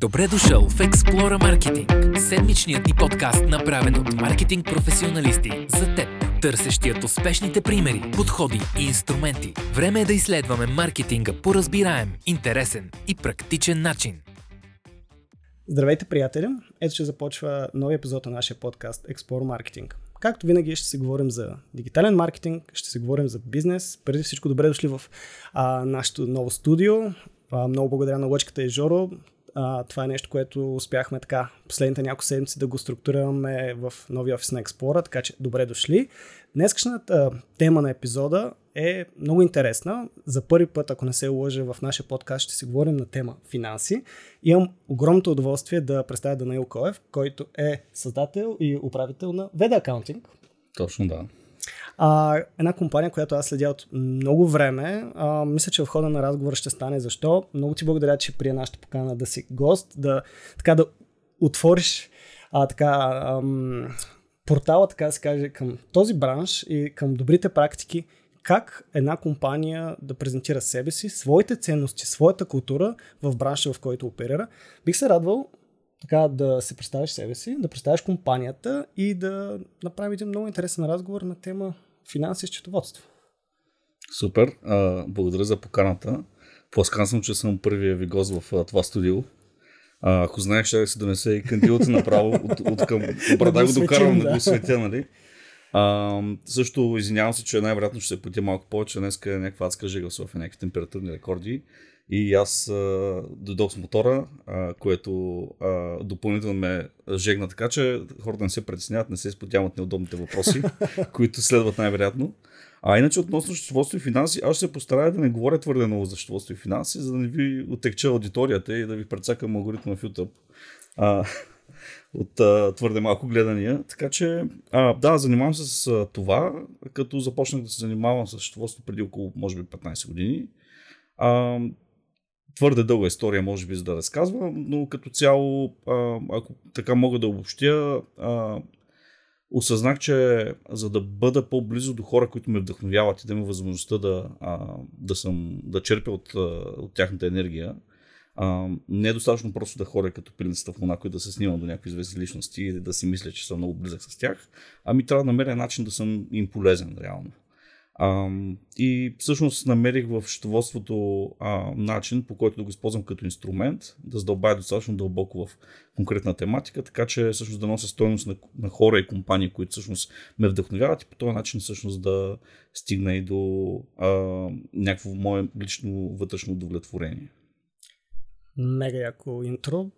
Добре дошъл в Explora Marketing, седмичният ни подкаст, направен от маркетинг професионалисти за теб, търсещият успешните примери, подходи и инструменти. Време е да изследваме маркетинга по разбираем, интересен и практичен начин. Здравейте, приятели! Ето ще започва нови епизод на нашия подкаст Explore Marketing. Както винаги ще си говорим за дигитален маркетинг, ще си говорим за бизнес. Преди всичко добре дошли в а, нашето ново студио. А, много благодаря на Лъчката и Жоро. А, това е нещо, което успяхме така последните няколко седмици да го структурираме в новия офис на Explorer, така че добре дошли. Днескашната тема на епизода е много интересна. За първи път, ако не се лъжа, в нашия подкаст ще си говорим на тема финанси. Имам огромното удоволствие да представя Данаил Коев, който е създател и управител на Veda Accounting. Точно да. А, една компания, която аз следя от много време. А, мисля, че в хода на разговора ще стане защо. Много ти благодаря, че прия нашата покана да си гост, да, така да отвориш а, така, ам, портала, така да се каже, към този бранш и към добрите практики, как една компания да презентира себе си, своите ценности, своята култура в бранша, в който оперира. Бих се радвал така да се представиш себе си, да представиш компанията и да направим един много интересен разговор на тема финанси и счетоводство. Супер, а, благодаря за поканата. Пласкан съм, че съм първия ви гост в а, това студио. А, ако знаех, ще се донесе и кандилата направо от, от към брада го докарвам да го светя, нали? А, също извинявам се, че най-вероятно ще се потя малко повече. Днес е някаква адска жега в София, някакви температурни рекорди. И аз а, дойдох с мотора, а, което а, допълнително ме жегна така, че хората не се притесняват, не се спотяват неудобните въпроси, които следват най-вероятно. А иначе относно счетоводство и финанси, аз ще се постарая да не говоря твърде много за счетоводство и финанси, за да не ви отекча аудиторията и да ви прецакам алгоритма в YouTube а, от а, твърде малко гледания. Така че, а, да, занимавам се с а, това, като започнах да се занимавам с счетоводство преди около, може би, 15 години. А, твърде дълга история, може би, за да разказвам, но като цяло, ако така мога да обобщя, осъзнах, че за да бъда по-близо до хора, които ме вдъхновяват и да имам възможността да, да, съм, да черпя от, от тяхната енергия, а, не е достатъчно просто да ходя като принципа в Монако и да се снимам до някакви известни личности и да си мисля, че съм много близък с тях, ами трябва да намеря начин да съм им полезен реално. А, и всъщност намерих в счетоводството начин, по който да го използвам като инструмент, да задълбая достатъчно дълбоко в конкретна тематика, така че всъщност да нося стоеност на, на хора и компании, които всъщност ме вдъхновяват и по този начин всъщност да стигна и до а, някакво мое лично вътрешно удовлетворение. Мега яко интро.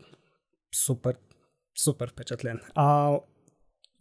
Супер, супер впечатлен. А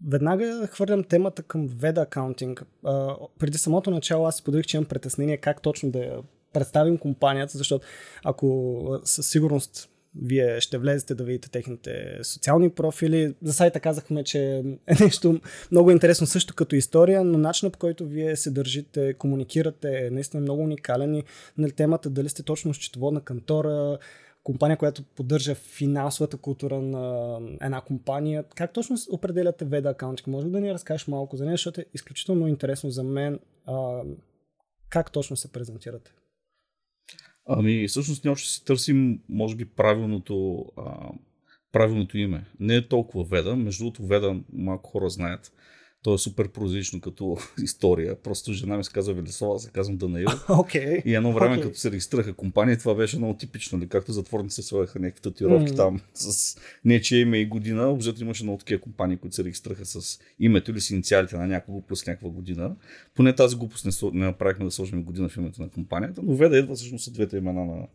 Веднага хвърлям темата към Veda Accounting. А, преди самото начало аз споделих, че имам притеснение как точно да я представим компанията, защото ако със сигурност вие ще влезете да видите техните социални профили. За сайта казахме, че е нещо много интересно също като история, но начинът по който вие се държите, комуникирате е наистина много уникален и на темата дали сте точно счетоводна кантора, компания, която поддържа финансовата култура на една компания. Как точно определяте веда аккаунтик? Може ли да ни разкажеш малко за нея, защото е изключително интересно за мен а, как точно се презентирате? Ами, всъщност ние още си търсим, може би, правилното, а, правилното име. Не е толкова веда, между другото веда малко хора знаят. То е супер прозично като история. Просто жена ми се казва Велесова, се казвам Данаил. Okay. И едно време, okay. като се регистрираха компания, това беше много типично. Нали? Както затворници се слагаха някакви татуировки mm. там с нечие име и година. Обзето имаше много такива компании, които се регистрираха с името или с инициалите на някого плюс някаква година. Поне тази глупост не, не направихме да сложим година в името на компанията, но Веда едва всъщност са двете имена на,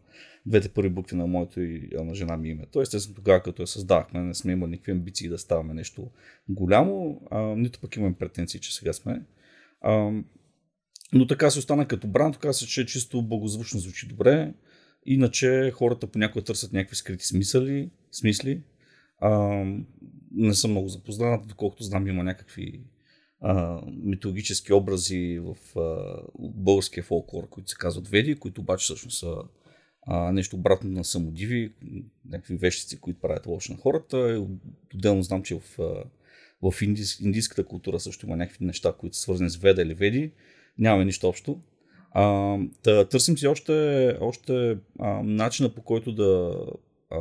двете първи букви на моето и на жена ми име. Тоест, естествено, тогава, като я създахме, не сме имали никакви амбиции да ставаме нещо голямо, а, нито пък имаме претенции, че сега сме. А, но така се остана като бранд, се, че чисто благозвучно звучи добре. Иначе хората понякога търсят някакви скрити смисъли, смисли. А, не съм много запознат, доколкото знам има някакви а, митологически образи в а, българския фолклор, които се казват веди, които обаче всъщност са а, нещо обратно на самодиви, някакви вещици, които правят лошо на хората. Отделно знам, че в, в индийс, индийската култура също има някакви неща, които са свързани с веда или веди. Нямаме нищо общо. А, да, търсим си още, още а, начина по който да а,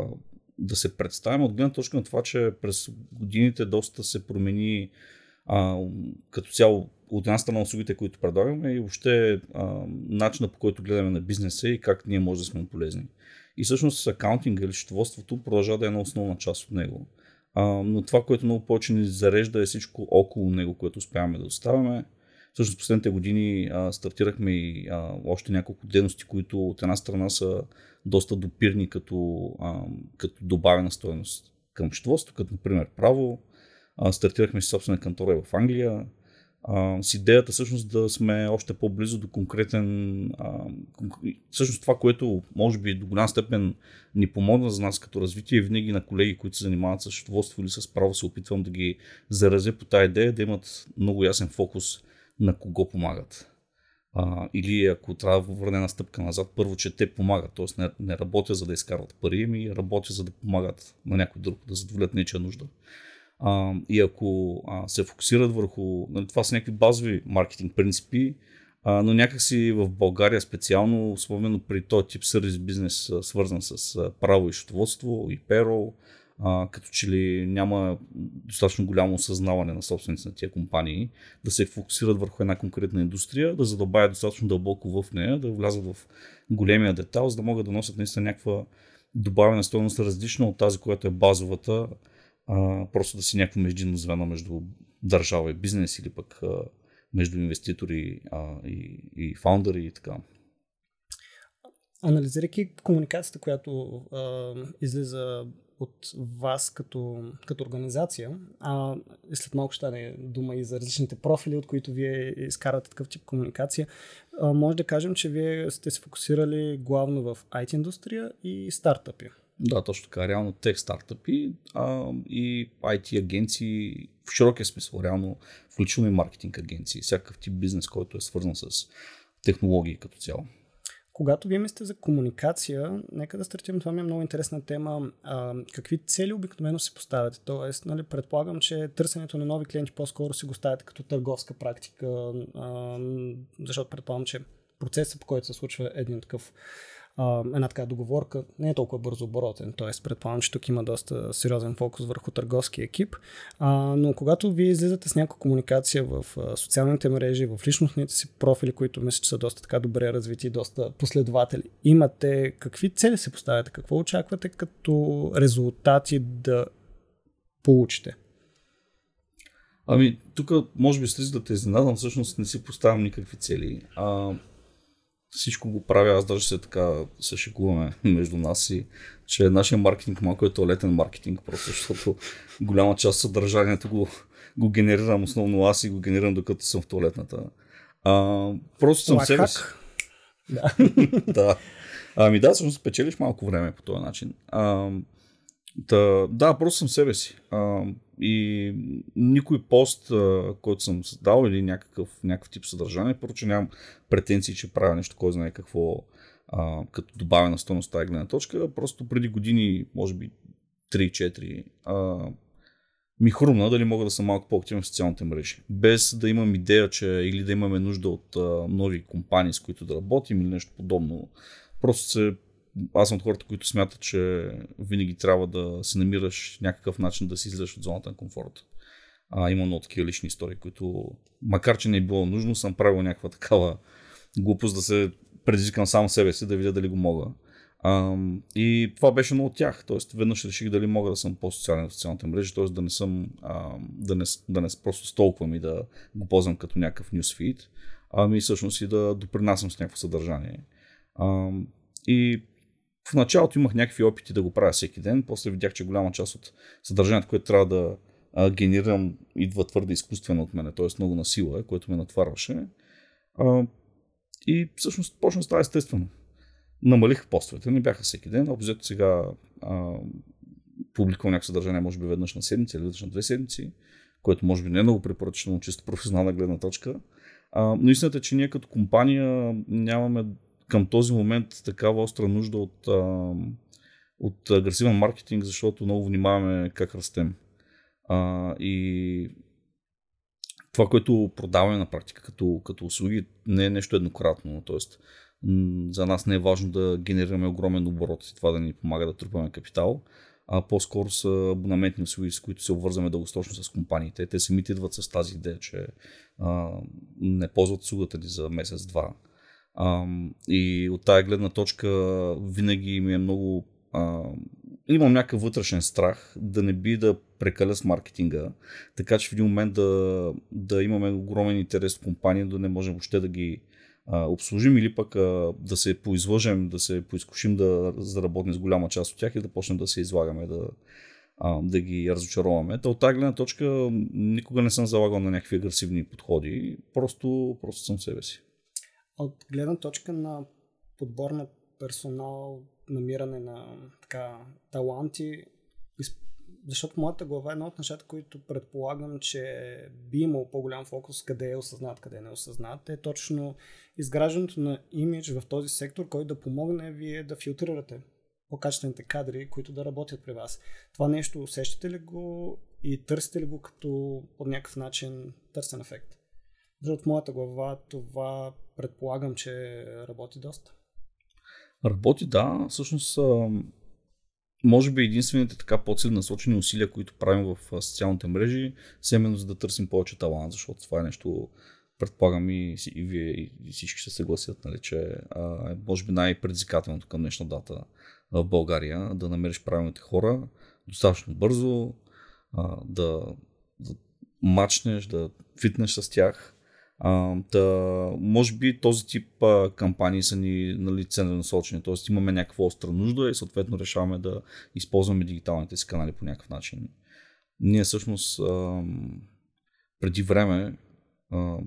да се представим от гледна точка на това, че през годините доста се промени а, като цяло от една страна услугите, които предлагаме и въобще а, начина по който гледаме на бизнеса и как ние може да сме полезни. И всъщност акаунтинга или счетоводството продължава да е една основна част от него. А, но това, което много повече ни зарежда е всичко около него, което успяваме да доставяме. Всъщност последните години а, стартирахме и а, още няколко дейности, които от една страна са доста допирни като, а, като добавена стоеност към счетоводството, като например право. Стартирахме си собствена кантора в Англия, а, с идеята всъщност да сме още по-близо до конкретен. А, всъщност това, което може би до голям степен ни помогна за нас като развитие, винаги на колеги, които се занимават с счетоводство или с право, се опитвам да ги заразя по тази идея, да имат много ясен фокус на кого помагат. А, или ако трябва да върне на стъпка назад, първо, че те помагат, т.е. Не, не работя за да изкарват пари, ми работя за да помагат на някой друг, да задоволят нечия нужда. А, и ако а, се фокусират върху, нали, това са някакви базови маркетинг принципи, а, но някакси в България специално, особено при този тип сервис бизнес, свързан с право и счетоводство и перо, а, като че ли няма достатъчно голямо осъзнаване на собствениците на тия компании, да се фокусират върху една конкретна индустрия, да задълбаят достатъчно дълбоко в нея, да влязат в големия детайл, за да могат да носят наистина някаква добавена стоеност различна от тази, която е базовата, а, просто да си някакво междинно звено между държава и бизнес или пък а, между инвеститори а, и, и фаундъри и така. Анализирайки комуникацията, която а, излиза от вас като, като организация, а след малко ще стане дума и за различните профили, от които вие изкарвате такъв тип комуникация, а, може да кажем, че вие сте се фокусирали главно в IT индустрия и стартъпи. Да, точно така. Реално тех стартъпи а, и IT агенции в широкия смисъл, реално включително маркетинг агенции, всякакъв тип бизнес, който е свързан с технологии като цяло. Когато вие мислите за комуникация, нека да стартираме, това ми е много интересна тема. А, какви цели обикновено си поставяте? Тоест, нали, предполагам, че търсенето на нови клиенти по-скоро си го ставяте като търговска практика, а, защото предполагам, че процесът по който се случва един такъв една така договорка не е толкова бързо оборотен, т.е. предполагам, че тук има доста сериозен фокус върху търговски екип, а, но когато вие излизате с някаква комуникация в а, социалните мрежи, в личностните си профили, които мисля, че са доста така добре развити, доста последователи, имате какви цели се поставяте, какво очаквате като резултати да получите? Ами, тук може би слиза да те изненадам, всъщност не си поставям никакви цели. А, всичко го правя, аз даже се така се шегуваме между нас и че нашия маркетинг малко е туалетен маркетинг, просто защото голяма част от съдържанието го, го генерирам основно аз и го генерирам докато съм в туалетната. А, просто съм себе си. Да. да. Ами да, всъщност печелиш малко време по този начин. А, да, да, просто съм себе си. А, и никой пост, който съм дал или някакъв, някакъв тип съдържание, първо, нямам претенции, че правя нещо, кой знае какво, а, като добавена стойност тази гледна точка. Просто преди години, може би 3-4, а, ми хрумна дали мога да съм малко по-активен в социалните мрежи. Без да имам идея, че или да имаме нужда от а, нови компании, с които да работим или нещо подобно. Просто се аз съм от хората, които смятат, че винаги трябва да си намираш някакъв начин да си излезеш от зоната на комфорт. А, има много такива лични истории, които, макар че не е било нужно, съм правил някаква такава глупост да се предизвикам само себе си, да видя дали го мога. А, и това беше едно от тях. Тоест, веднъж реших дали мога да съм по-социален в социалните мрежи, т.е. да не съм, а, да, не, да не просто столквам и да го ползвам като някакъв нюсфит, ами всъщност и да допринасям с някакво съдържание. А, и в началото имах някакви опити да го правя всеки ден, после видях, че голяма част от съдържанието, което трябва да а, генерирам, идва твърде изкуствено от мене, т.е. много на сила, което ме натварваше. А, и всъщност почна става естествено. Намалих постовете, не бяха всеки ден, обзето сега а, публикувам някакво съдържание, може би веднъж на седмица или веднъж на две седмици, което може би не е много препоръчено, чисто професионална гледна точка. А, но истината е, че ние като компания нямаме към този момент такава остра нужда от, а, от агресивен маркетинг, защото много внимаваме как растем. А, и това, което продаваме на практика като, като услуги, не е нещо еднократно. Тоест, за нас не е важно да генерираме огромен оборот и това да ни помага да трупаме капитал. а по-скоро са абонаментни услуги, с които се обвързваме дългосрочно с компаниите. Те самите идват с тази идея, че а, не ползват услугата ни за месец-два. А, и от тази гледна точка винаги ми е много а, имам някакъв вътрешен страх да не би да прекаля с маркетинга, така че в един момент да, да имаме огромен интерес в компания, да не можем въобще да ги а, обслужим или пък а, да се поизлъжем, да се поизкушим да заработим с голяма част от тях и да почнем да се излагаме, да, а, да ги разочароваме. Та от тази гледна точка никога не съм залагал на някакви агресивни подходи, просто, просто съм себе си. От гледна точка на подбор на персонал, намиране на така, таланти, защото моята глава е едно от нещата, които предполагам, че би имал по-голям фокус къде е осъзнат, къде не е осъзнат, е точно изграждането на имидж в този сектор, който да помогне вие да филтрирате по-качествените кадри, които да работят при вас. Това нещо усещате ли го и търсите ли го като по някакъв начин търсен ефект? Защото в моята глава това предполагам, че работи доста. Работи, да. Всъщност, може би единствените така по-целенасочени усилия, които правим в социалните мрежи, са именно за да търсим повече талант, защото това е нещо, предполагам и, и вие и всички ще съгласят, нали, че а, е може би най-предизвикателното към днешна дата в България да намериш правилните хора достатъчно бързо, да, да мачнеш, да фитнеш с тях а, да, може би този тип а, кампании са ни нали, целенасочени, т.е. имаме някаква остра нужда и съответно решаваме да използваме дигиталните си канали по някакъв начин. Ние всъщност а, преди време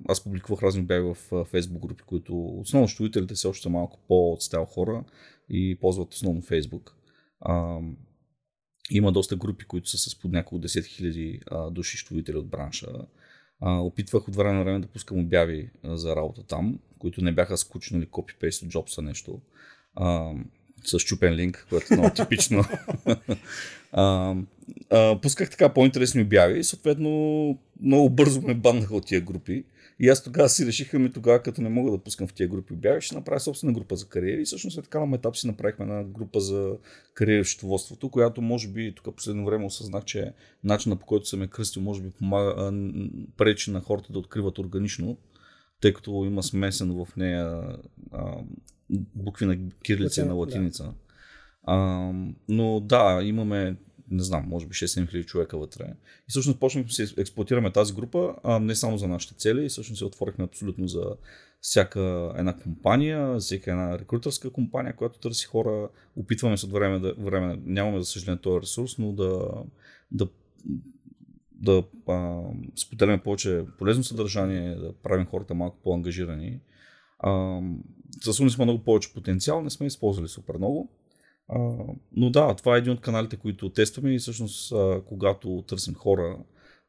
аз публикувах разни обяви в Facebook групи, които основно щовителите все още малко по-отстал хора и ползват основно Facebook. А, има доста групи, които са с под няколко 10 000 души щовители от бранша опитвах от време на време да пускам обяви за работа там, които не бяха скучно или копипейст от Джобса нещо. А, с чупен линк, което е много типично. а, а, пусках така по-интересни обяви и съответно много бързо ме баннаха от тия групи. И аз тогава си решиха ми тогава, като не мога да пускам в тия групи обяви, ще направя собствена група за кариери. И всъщност е така на етап си направихме една група за кариери в счетоводството, която може би тук последно време осъзнах, че начинът по който съм е кръстил, може би помага, пречи на хората да откриват органично, тъй като има смесен в нея а, букви на кирилица и на латиница. Да. А, но да, имаме не знам, може би 6-7 хиляди човека вътре. И всъщност почнахме да се експлуатираме тази група, а не само за нашите цели, и всъщност се отворихме абсолютно за всяка една компания, всяка една рекрутерска компания, която търси хора. Опитваме се от време, да, време нямаме за съжаление този ресурс, но да, да да а, споделяме повече полезно съдържание, да правим хората малко по-ангажирани. А, с сме много повече потенциал, не сме използвали супер много. Но да, това е един от каналите, които тестваме и всъщност, а, когато търсим хора,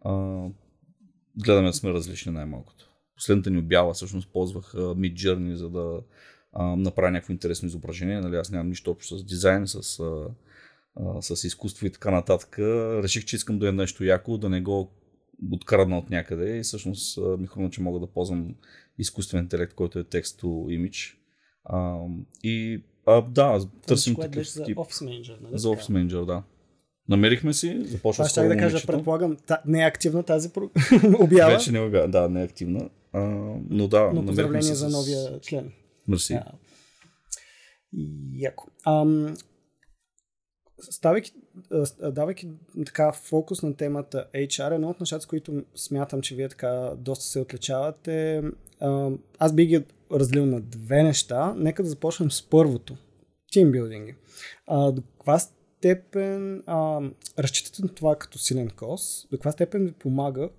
а, гледаме да сме различни най-малкото. Последната ни обява всъщност ползвах Mid Journey, за да а, направя някакво интересно изображение. Нали, аз нямам нищо общо с дизайн, с, а, а, с изкуство и така нататък. Реших, че искам да е нещо яко, да не го открадна от някъде и всъщност ми хрумна, че мога да ползвам изкуствен интелект, който е текст to image. А, и а, да, търсим такъв беше за тип. Office Manager, нали? За Office Manager, да. Намерихме си, започва с Това да кажа, предполагам, та, не е активна тази обява. Вече не е да, не е активна. А, но да, но поздравление за новия член. Мерси. А, яко. Ам, ставайки, давайки така фокус на темата HR, едно от нещата, с които смятам, че вие така доста се отличавате, аз би ги разделил на две неща. Нека да започнем с първото. Тимбилдинги. До каква степен а, разчитате на това като силен кос? До каква степен ви помага?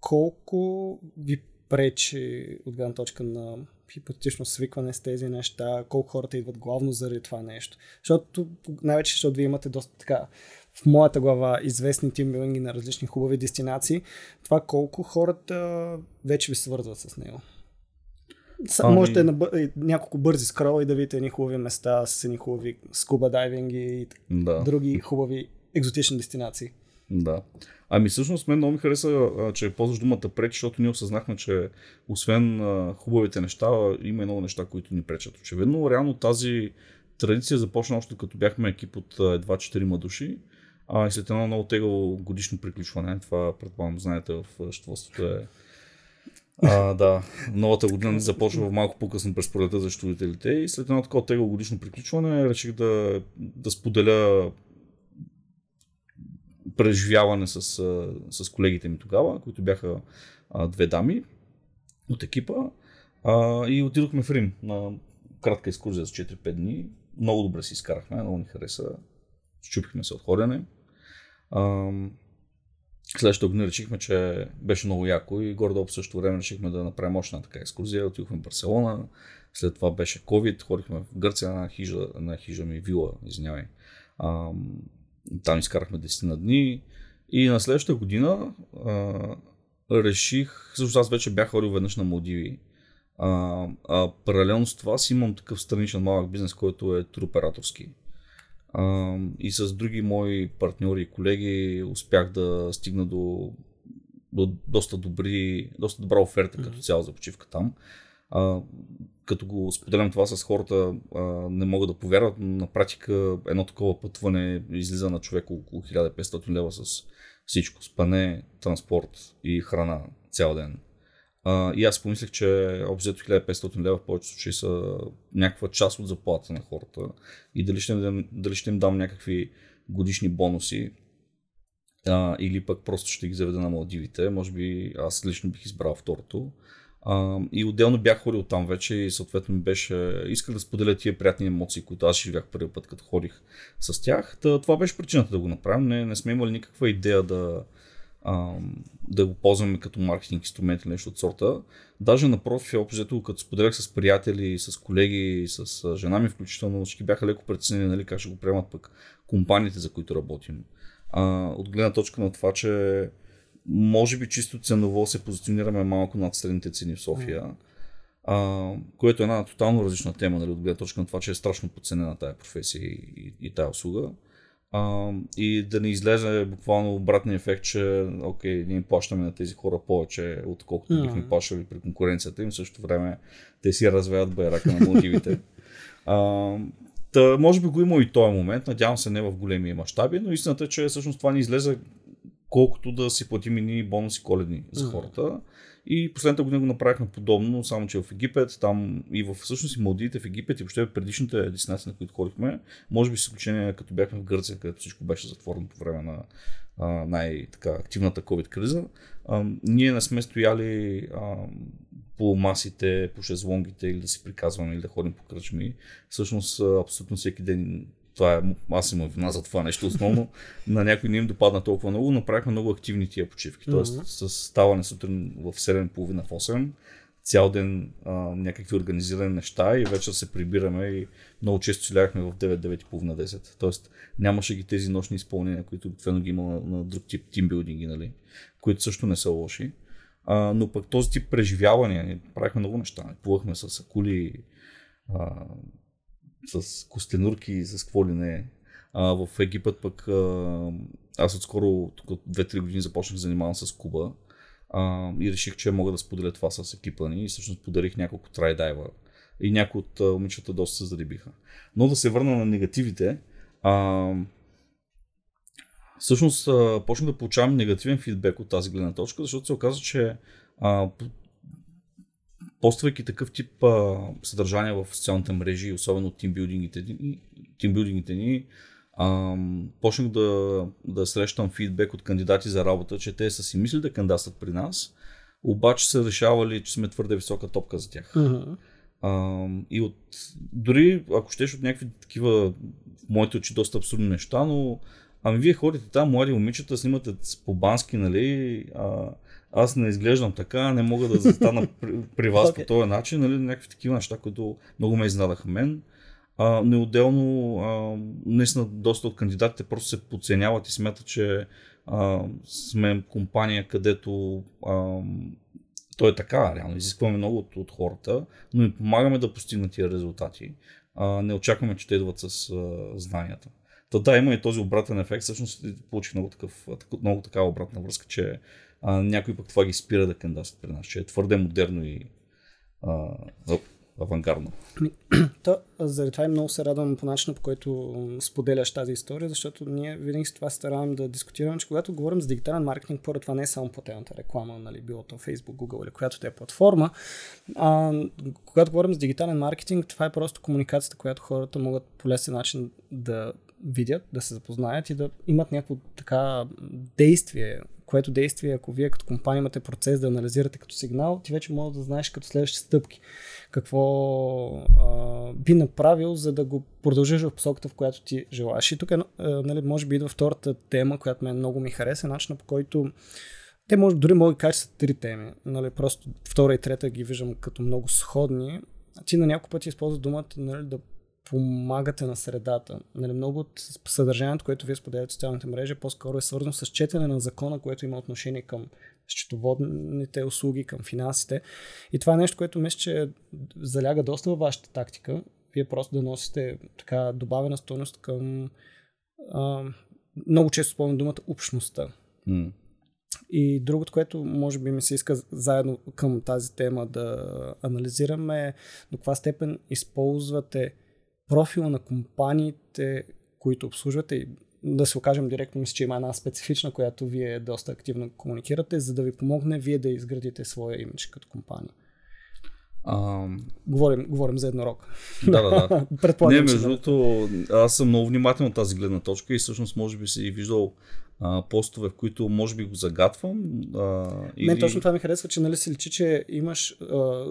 Колко ви пречи от гледна точка на хипотетично свикване с тези неща, колко хората идват главно заради това нещо. Защото най-вече, защото вие имате доста така в моята глава известни тимбилинги на различни хубави дестинации, това колко хората вече ви свързват с него. Ами... Можете на бър... няколко бързи скрола и да видите едни хубави места с едни хубави скуба дайвинги и да. други хубави екзотични дестинации. Да. Ами всъщност мен много ми хареса, че ползваш думата преч, защото ние осъзнахме, че освен хубавите неща, има и много неща, които ни пречат. Очевидно, реално тази традиция започна още като бяхме екип от едва 4 души. А, и след едно много тегаво годишно приключване, това предполагам знаете в счетоводството е а, да, новата година започва малко по-късно през пролета за студителите и след едно такова тегло годишно приключване реших да, да споделя преживяване с, с колегите ми тогава, които бяха а, две дами от екипа а, и отидохме в Рим на кратка екскурзия за 4-5 дни. Много добре си изкарахме, много ни хареса. Щупихме се от ходене. А, Следващата година решихме, че беше много яко и горе по същото време решихме да направим още така екскурзия. Отидохме в Барселона, след това беше COVID, ходихме в Гърция на хижа, на хижа ми вила, извинявай. Там изкарахме 10 на дни и на следващата година а, реших, също аз вече бях ходил веднъж на Малдиви, а, а паралелно с това си имам такъв страничен малък бизнес, който е туроператорски. А, и с други мои партньори и колеги успях да стигна до, до доста, добри, доста добра оферта mm-hmm. като цяло за почивка там. А, като го споделям това с хората, а, не мога да повярват, на практика едно такова пътване излиза на човек около 1500 лева с всичко, спане, транспорт и храна цял ден. И аз помислих, че обзето 1500 лева в повечето случаи са някаква част от заплата на хората и дали ще, дали ще им дам някакви годишни бонуси а, или пък просто ще ги заведа на Малдивите. Може би аз лично бих избрал второто. А, и отделно бях ходил там вече и съответно ми беше, исках да споделя тия приятни емоции, които аз живях първи път, като ходих с тях. Та, това беше причината да го направим. Не, не сме имали никаква идея да, а, да го ползваме като маркетинг инструмент или нещо от сорта. Даже напротив, общо като споделях с приятели, с колеги, с жена ми включително, всички бяха леко преценени нали, как ще го приемат пък компаниите, за които работим. А, от гледна точка на това, че може би чисто ценово се позиционираме малко над средните цени в София, а, което е една тотално различна тема, нали, от гледна точка на това, че е страшно подценена тая професия и, и, и тая услуга. А, и да не излезе буквално обратния ефект, че окей, ние плащаме на тези хора повече, отколкото mm. бихме плащали при конкуренцията им, в същото време те си развеят байрака на мотивите. а, та, може би го има и този момент, надявам се не в големи мащаби, но истината е, че всъщност това ни излезе колкото да си платим и ни бонуси коледни за хората. И последната година го направихме подобно, само че в Египет, там и в всъщност и Малдивите в Египет и въобще предишните дестинации, на които ходихме, може би с изключение като бяхме в Гърция, където всичко беше затворено по време на най-активната COVID криза, а, ние не сме стояли а, по масите, по шезлонгите или да си приказваме или да ходим по кръчми. Всъщност абсолютно всеки ден това е, аз имам вина за това нещо основно. на някой не им допадна толкова много, но правихме много активни тия почивки. Тоест mm-hmm. с ставане сутрин в 7.30 в 8, цял ден а, някакви организирани неща и вечер се прибираме и много често си лягахме в 9-9.30 10. Тоест нямаше ги тези нощни изпълнения, които обикновено ги има на, на друг тип тимбилдинги, нали? които също не са лоши. А, но пък този тип преживявания, правихме много неща. Плувахме с акули, а, с костенурки и с какво ли не. А, в Египет пък а, аз отскоро, тук 2-3 години започнах да занимавам с Куба а, и реших, че мога да споделя това с екипа ни и всъщност подарих няколко трайдайва и някои от момичета доста се зарибиха. Но да се върна на негативите, а, всъщност почнах да получавам негативен фидбек от тази гледна точка, защото се оказа, че а, поствайки такъв тип а, съдържание в социалните мрежи, особено тимбилдингите, тимбилдингите ни, а, почнах да, да срещам фидбек от кандидати за работа, че те са си мислили да кандидатстват при нас, обаче са решавали, че сме твърде висока топка за тях. Uh-huh. А, и от, дори ако щеш от някакви такива, в моите очи, доста абсурдни неща, но ами вие ходите там, млади момичета, снимате по бански, нали, а, аз не изглеждам така, не мога да застана при, при вас okay. по този начин, нали, някакви такива неща, които много ме изнадаха мен. А, неотделно, а, наистина доста от кандидатите просто се подценяват и смятат, че а, сме компания, където а, то е така, реално изискваме много от, от хората, но им помагаме да постигнат тия резултати. А, не очакваме, че те идват с а, знанията. Та да, има и този обратен ефект. Всъщност получих много, такъв, много такава обратна връзка, че а, някой пък това ги спира да кандидатстват при нас, че е твърде модерно и а, авангардно. То, заради това и много се радвам по начина, по който споделяш тази история, защото ние винаги с това стараем да дискутираме, че когато говорим за дигитален маркетинг, първо това не е само платената реклама, нали, било то Facebook, Google или която те е платформа. А, когато говорим за дигитален маркетинг, това е просто комуникацията, която хората могат по лесен начин да видят, да се запознаят и да имат някакво така действие, което действие, ако вие като компания имате процес да анализирате като сигнал, ти вече можеш да знаеш като следващи стъпки какво а, би направил, за да го продължиш в посоката, в която ти желаеш. И тук, а, нали, може би идва втората тема, която мен много ми хареса, начина по който те може, дори могат да кажа, са три теми. Нали, просто втора и трета ги виждам като много сходни. Ти на няколко пъти използваш думата нали, да помагате на средата. Нали, много от съдържанието, което вие споделяте в социалните мрежи, по-скоро е свързано с четене на закона, което има отношение към счетоводните услуги, към финансите. И това е нещо, което мисля, че заляга доста във вашата тактика. Вие просто да носите така добавена стойност към а, много често спомням думата общността. Mm. И другото, което може би ми се иска заедно към тази тема да анализираме е до каква степен използвате профила на компаниите, които обслужвате и да се окажем директно, мисля, че има една специфична, която вие доста активно комуникирате, за да ви помогне вие да изградите своя имидж като компания. А... Говорим, говорим за еднорог. Да, да, да. Предполагам, Не, между другото, аз съм много внимателен от тази гледна точка и всъщност може би си виждал а, постове, в които може би го загатвам. А, или... Мен точно това ми харесва, че нали се личи, че имаш а,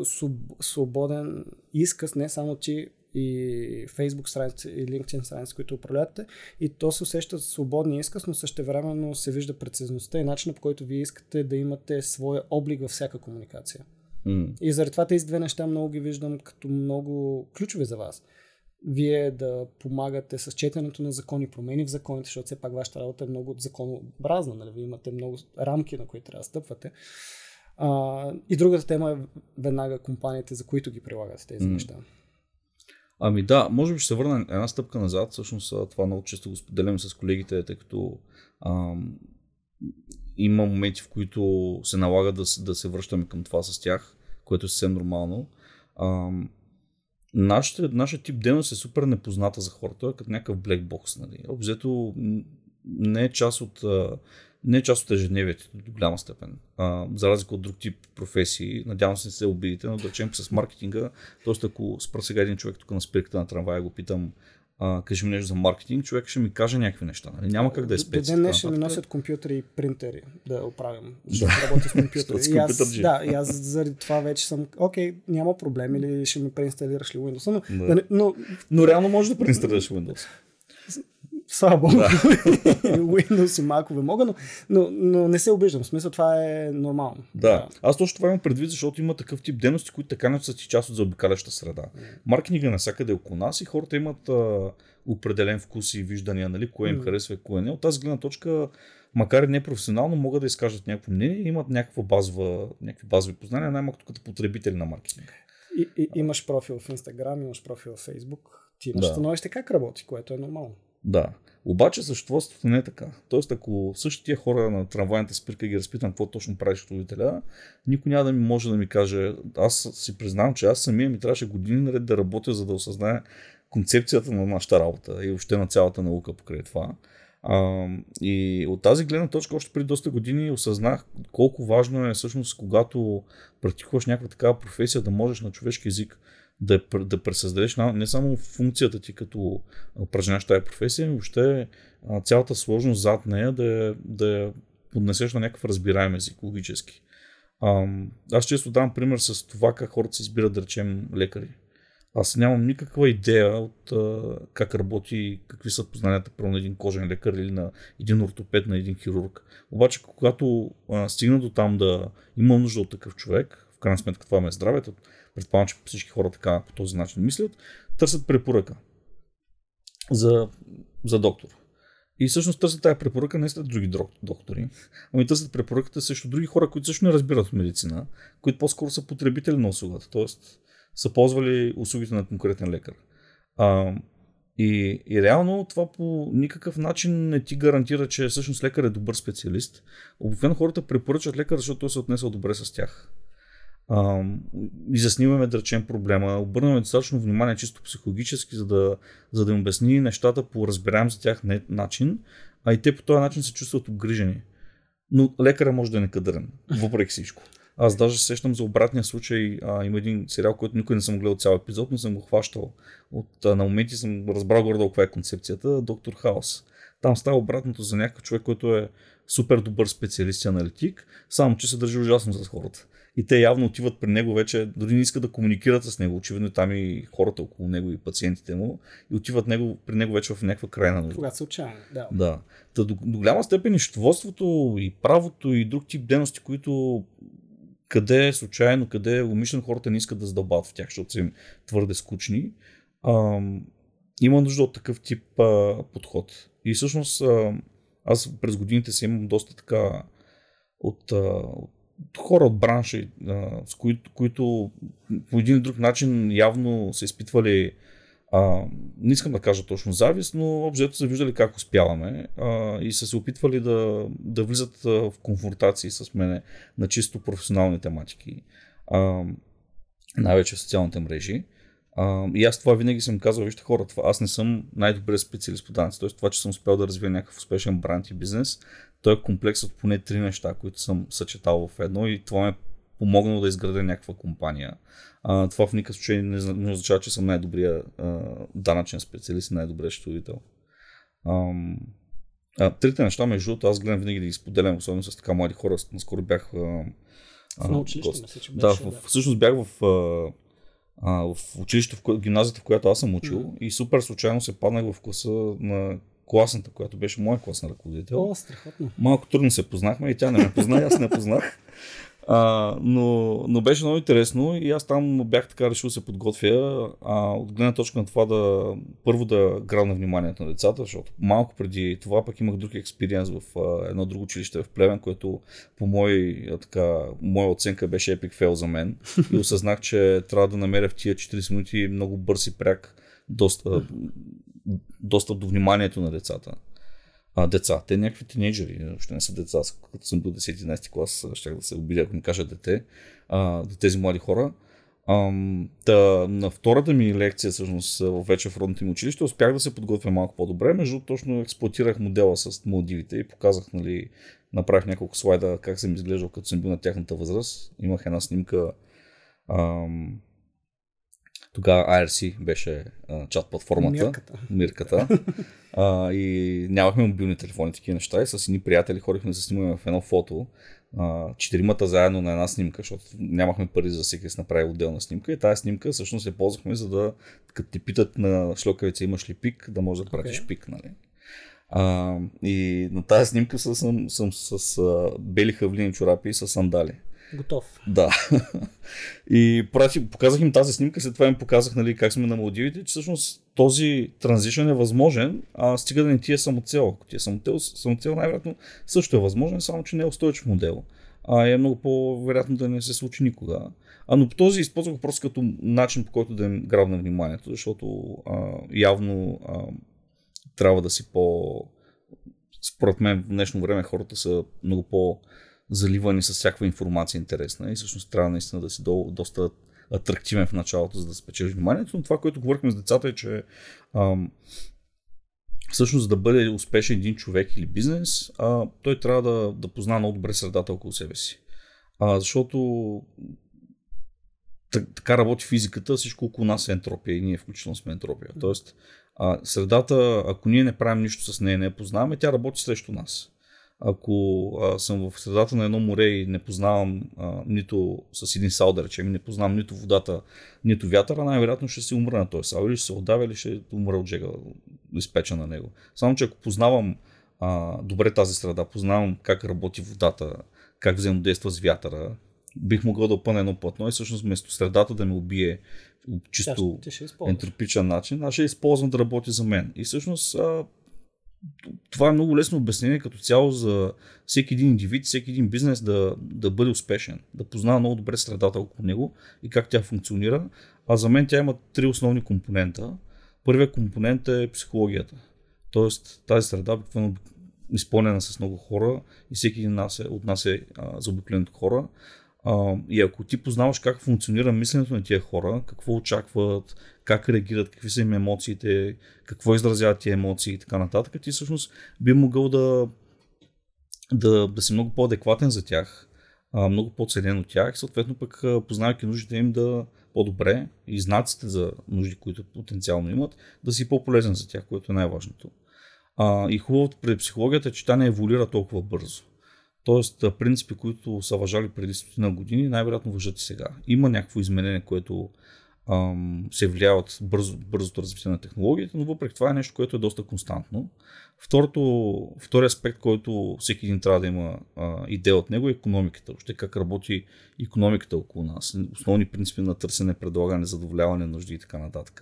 свободен изказ, не само ти и Facebook страници и LinkedIn страници, които управлявате. И то се усеща свободния изказ, но същевременно се вижда прецизността и начина по който вие искате да имате своя облик във всяка комуникация. Mm. И заради това тези две неща много ги виждам като много ключови за вас. Вие да помагате с четенето на закони, промени в законите, защото все пак вашата работа е много законообразна. Нали? Вие имате много рамки, на които трябва да стъпвате. А, и другата тема е веднага компаниите, за които ги прилагате тези mm. неща. Ами да, може би ще се върна една стъпка назад. Всъщност това много често го споделям с колегите, тъй като ам, има моменти, в които се налага да, да се връщаме към това с тях, което е съвсем нормално. Ам, нашата, нашия тип дейност е супер непозната за хората, като някакъв black box. Нали. Обзето не е част от не е част от ежедневието до голяма степен. А, за разлика от друг тип професии, надявам се не се обидите, но да речем с маркетинга, т.е. ако спра сега един човек тук на спирката на трамвая го питам а, кажи ми нещо за маркетинг, човек ще ми каже някакви неща. Нали? Няма как да е специ. До ден ще ми носят компютъри и принтери да оправям. Ще да. работя с компютъри. и аз, да, и аз заради това вече съм, окей, няма проблем или ще ми преинсталираш ли Windows. Но, да. Нали, но, но реално може да преинсталираш Windows слава богу, да. Windows и макове мога, но, но, но не се обиждам. В смисъл това е нормално. Да. да. Аз точно това имам предвид, защото има такъв тип дейности, които така не са ти част от заобикаляща среда. Маркетинга навсякъде е около нас и хората имат а, определен вкус и виждания, нали, кое им mm. харесва и кое не. От тази гледна точка, макар и непрофесионално, могат да изкажат някакво мнение имат някаква базова, някакви базови познания, най-малко като потребители на маркетинга. И, и, имаш профил в Instagram, имаш профил в Facebook, ти имаш да. становище как работи, което е нормално. Да. Обаче съществото не е така. Тоест, ако същите хора на трамвайната спирка ги разпитам какво точно правиш родителя, никой няма да ми може да ми каже. Аз си признавам, че аз самия ми трябваше години наред да работя, за да осъзная концепцията на нашата работа и въобще на цялата наука покрай това. А, и от тази гледна точка, още преди доста години осъзнах колко важно е всъщност, когато практикуваш някаква такава професия, да можеш на човешки език да, да пресъздадеш не само функцията ти като упражняваш тази професия, но въобще цялата сложност зад нея да, да поднесеш на някакъв разбираем език, логически. Аз често давам пример с това как хората се избират, да речем, лекари. Аз нямам никаква идея от а, как работи, какви са познанията про на един кожен лекар или на един ортопед, на един хирург. Обаче, когато а, стигна до там да има нужда от такъв човек, в крайна сметка това ме е здравето, предполагам, че всички хора така по този начин мислят, търсят препоръка за, за доктор. И всъщност търсят тази препоръка не след други доктори, ами търсят препоръката срещу други хора, които също не разбират медицина, които по-скоро са потребители на услугата, т.е. са ползвали услугите на конкретен лекар. А, и, и реално това по никакъв начин не ти гарантира, че всъщност лекар е добър специалист. Обикновено хората препоръчат лекар, защото той се отнесъл добре с тях. А, изясниваме, да речем, проблема, обърнаме достатъчно внимание чисто психологически, за да, за да им обясни нещата по разбираем за тях начин, а и те по този начин се чувстват обгрижени. Но лекаря може да е некадърен, въпреки всичко. Аз даже сещам за обратния случай. А, има един сериал, който никой не съм гледал цял епизод, но съм го хващал. От, а, на моменти съм разбрал горе каква е концепцията. Доктор Хаос. Там става обратното за някакъв човек, който е супер добър специалист и аналитик, само че се държи ужасно с хората. И те явно отиват при него вече, дори не искат да комуникират с него. Очевидно там и хората около него и пациентите му. И отиват него, при него вече в някаква крайна нужда. Когато се отчаяни, да. Да. Та, до, до голяма степен и счетоводството, и правото, и друг тип дейности, които къде е случайно, къде е умишлено хората не искат да задълбават в тях, защото са им твърде скучни. А, има нужда от такъв тип а, подход. И всъщност а, аз през годините си имам доста така от, а, от хора от бранша, а, с които, които по един или друг начин явно са изпитвали а, не искам да кажа точно завист, но общо са виждали как успяваме а, и са се опитвали да, да влизат в конфронтации с мене на чисто професионални тематики, а, най-вече в социалните мрежи. А, и аз това винаги съм казал, вижте хора, това, аз не съм най-добрият специалист по данъци, т.е. това, че съм успял да развия някакъв успешен бранд и бизнес, той е комплекс от поне три неща, които съм съчетал в едно и това ме помогнало да изградя някаква компания. А, това в никакъв случай не, не означава, че съм най-добрия а, данъчен специалист и най-добрият счетоводител. А, трите неща, между другото, аз гледам винаги да ги споделям, особено с така млади хора. Наскоро бях. А, в училище, мисля, че беше, да, в, всъщност бях в, а, в училище, в гимназията, в която аз съм учил mm. и супер случайно се паднах в класа на класната, която беше моя класна ръководител. О, страхотно. Малко трудно се познахме и тя не ме позна, аз не познах. А, но, но беше много интересно и аз там бях така решил да се подготвя а, от гледна точка на това да първо да грабна вниманието на децата, защото малко преди това пък имах друг експириенс в а, едно друго училище в Плевен, което по мой, а, така, моя оценка беше епик фейл за мен и осъзнах, че трябва да намеря в тия 40 минути много бърз и пряк доста, достъп до вниманието на децата а, деца. Те някакви тинейджери, още не са деца. Като съм бил 10-11 клас, ще да се обидя, ако ми кажа дете, а, тези млади хора. А, та, на втората ми лекция, всъщност, вече в родното им училище, успях да се подготвя малко по-добре. Между точно експлуатирах модела с Малдивите и показах, нали, направих няколко слайда как съм изглеждал, като съм бил на тяхната възраст. Имах една снимка. Ам, тогава IRC беше а, чат платформата. Мирката. Мирката. а, и нямахме мобилни телефони, такива неща. И с едни приятели ходихме да се снимаме в едно фото. А, четиримата заедно на една снимка, защото нямахме пари за всеки да се направи отделна снимка. И тази снимка всъщност я ползвахме, за да, като ти питат на шлокавица имаш ли пик, да можеш да пратиш okay. пик. Нали? А, и на тази снимка съм, съм, съм с а, бели хавлини чорапи и с сандали. Готов. Да. И прати, показах им тази снимка, след това им показах нали, как сме на Малдивите, че всъщност този транзишън е възможен, а стига да не ти е самоцел. Ако ти е самоцел, самоцел най-вероятно също е възможен, само че не е устойчив модел. А е много по-вероятно да не се случи никога. А но по този използвах просто като начин, по който да им грабна вниманието, защото а, явно а, трябва да си по... Според мен в днешно време хората са много по- заливани с всякаква информация интересна и всъщност трябва наистина да си до, доста атрактивен в началото, за да спечелиш вниманието. Но това, което говорихме с децата е, че ам, всъщност за да бъде успешен един човек или бизнес, а, той трябва да, да познава много добре средата около себе си. А, защото така работи физиката, всичко около нас е ентропия и ние включително сме ентропия. Тоест, а, средата, ако ние не правим нищо с нея, не я познаваме, тя работи срещу нас ако а, съм в средата на едно море и не познавам а, нито с един сал, да речем, не познавам нито водата, нито вятъра, най-вероятно ще се умра на този сал или ще се отдавя или ще умра от жега, изпеча на него. Само, че ако познавам а, добре тази среда, познавам как работи водата, как взаимодейства с вятъра, бих могъл да опъна едно платно и всъщност вместо средата да ме убие чисто ентропичен начин, аз ще използвам да работи за мен. И всъщност а, това е много лесно обяснение като цяло за всеки един индивид, всеки един бизнес да, да бъде успешен, да познава много добре средата около него и как тя функционира. А за мен тя има три основни компонента. Първият компонент е психологията. Тоест тази среда обикновено изпълнена с много хора и всеки един нас е, от е а, за обикновеното хора. А, и ако ти познаваш как функционира мисленето на тия хора, какво очакват, как реагират, какви са им емоциите, какво изразяват тия емоции и така нататък, ти всъщност би могъл да, да, да си много по-адекватен за тях, а, много по-ценен от тях и съответно пък познавайки нуждите им да по-добре и знаците за нужди, които потенциално имат, да си по-полезен за тях, което е най-важното. А, и хубавото при психологията е, че тя не еволюира толкова бързо. Тоест, принципи, които са въжали преди стотина години, най-вероятно въжат и сега. Има някакво изменение, което ам, се влияе от бързо, бързото развитие на технологията, но въпреки това е нещо, което е доста константно. Второто, втори аспект, който всеки един трябва да има а, идея от него е економиката. Още как работи економиката около нас. Основни принципи на търсене, предлагане, задоволяване нужди и така нататък.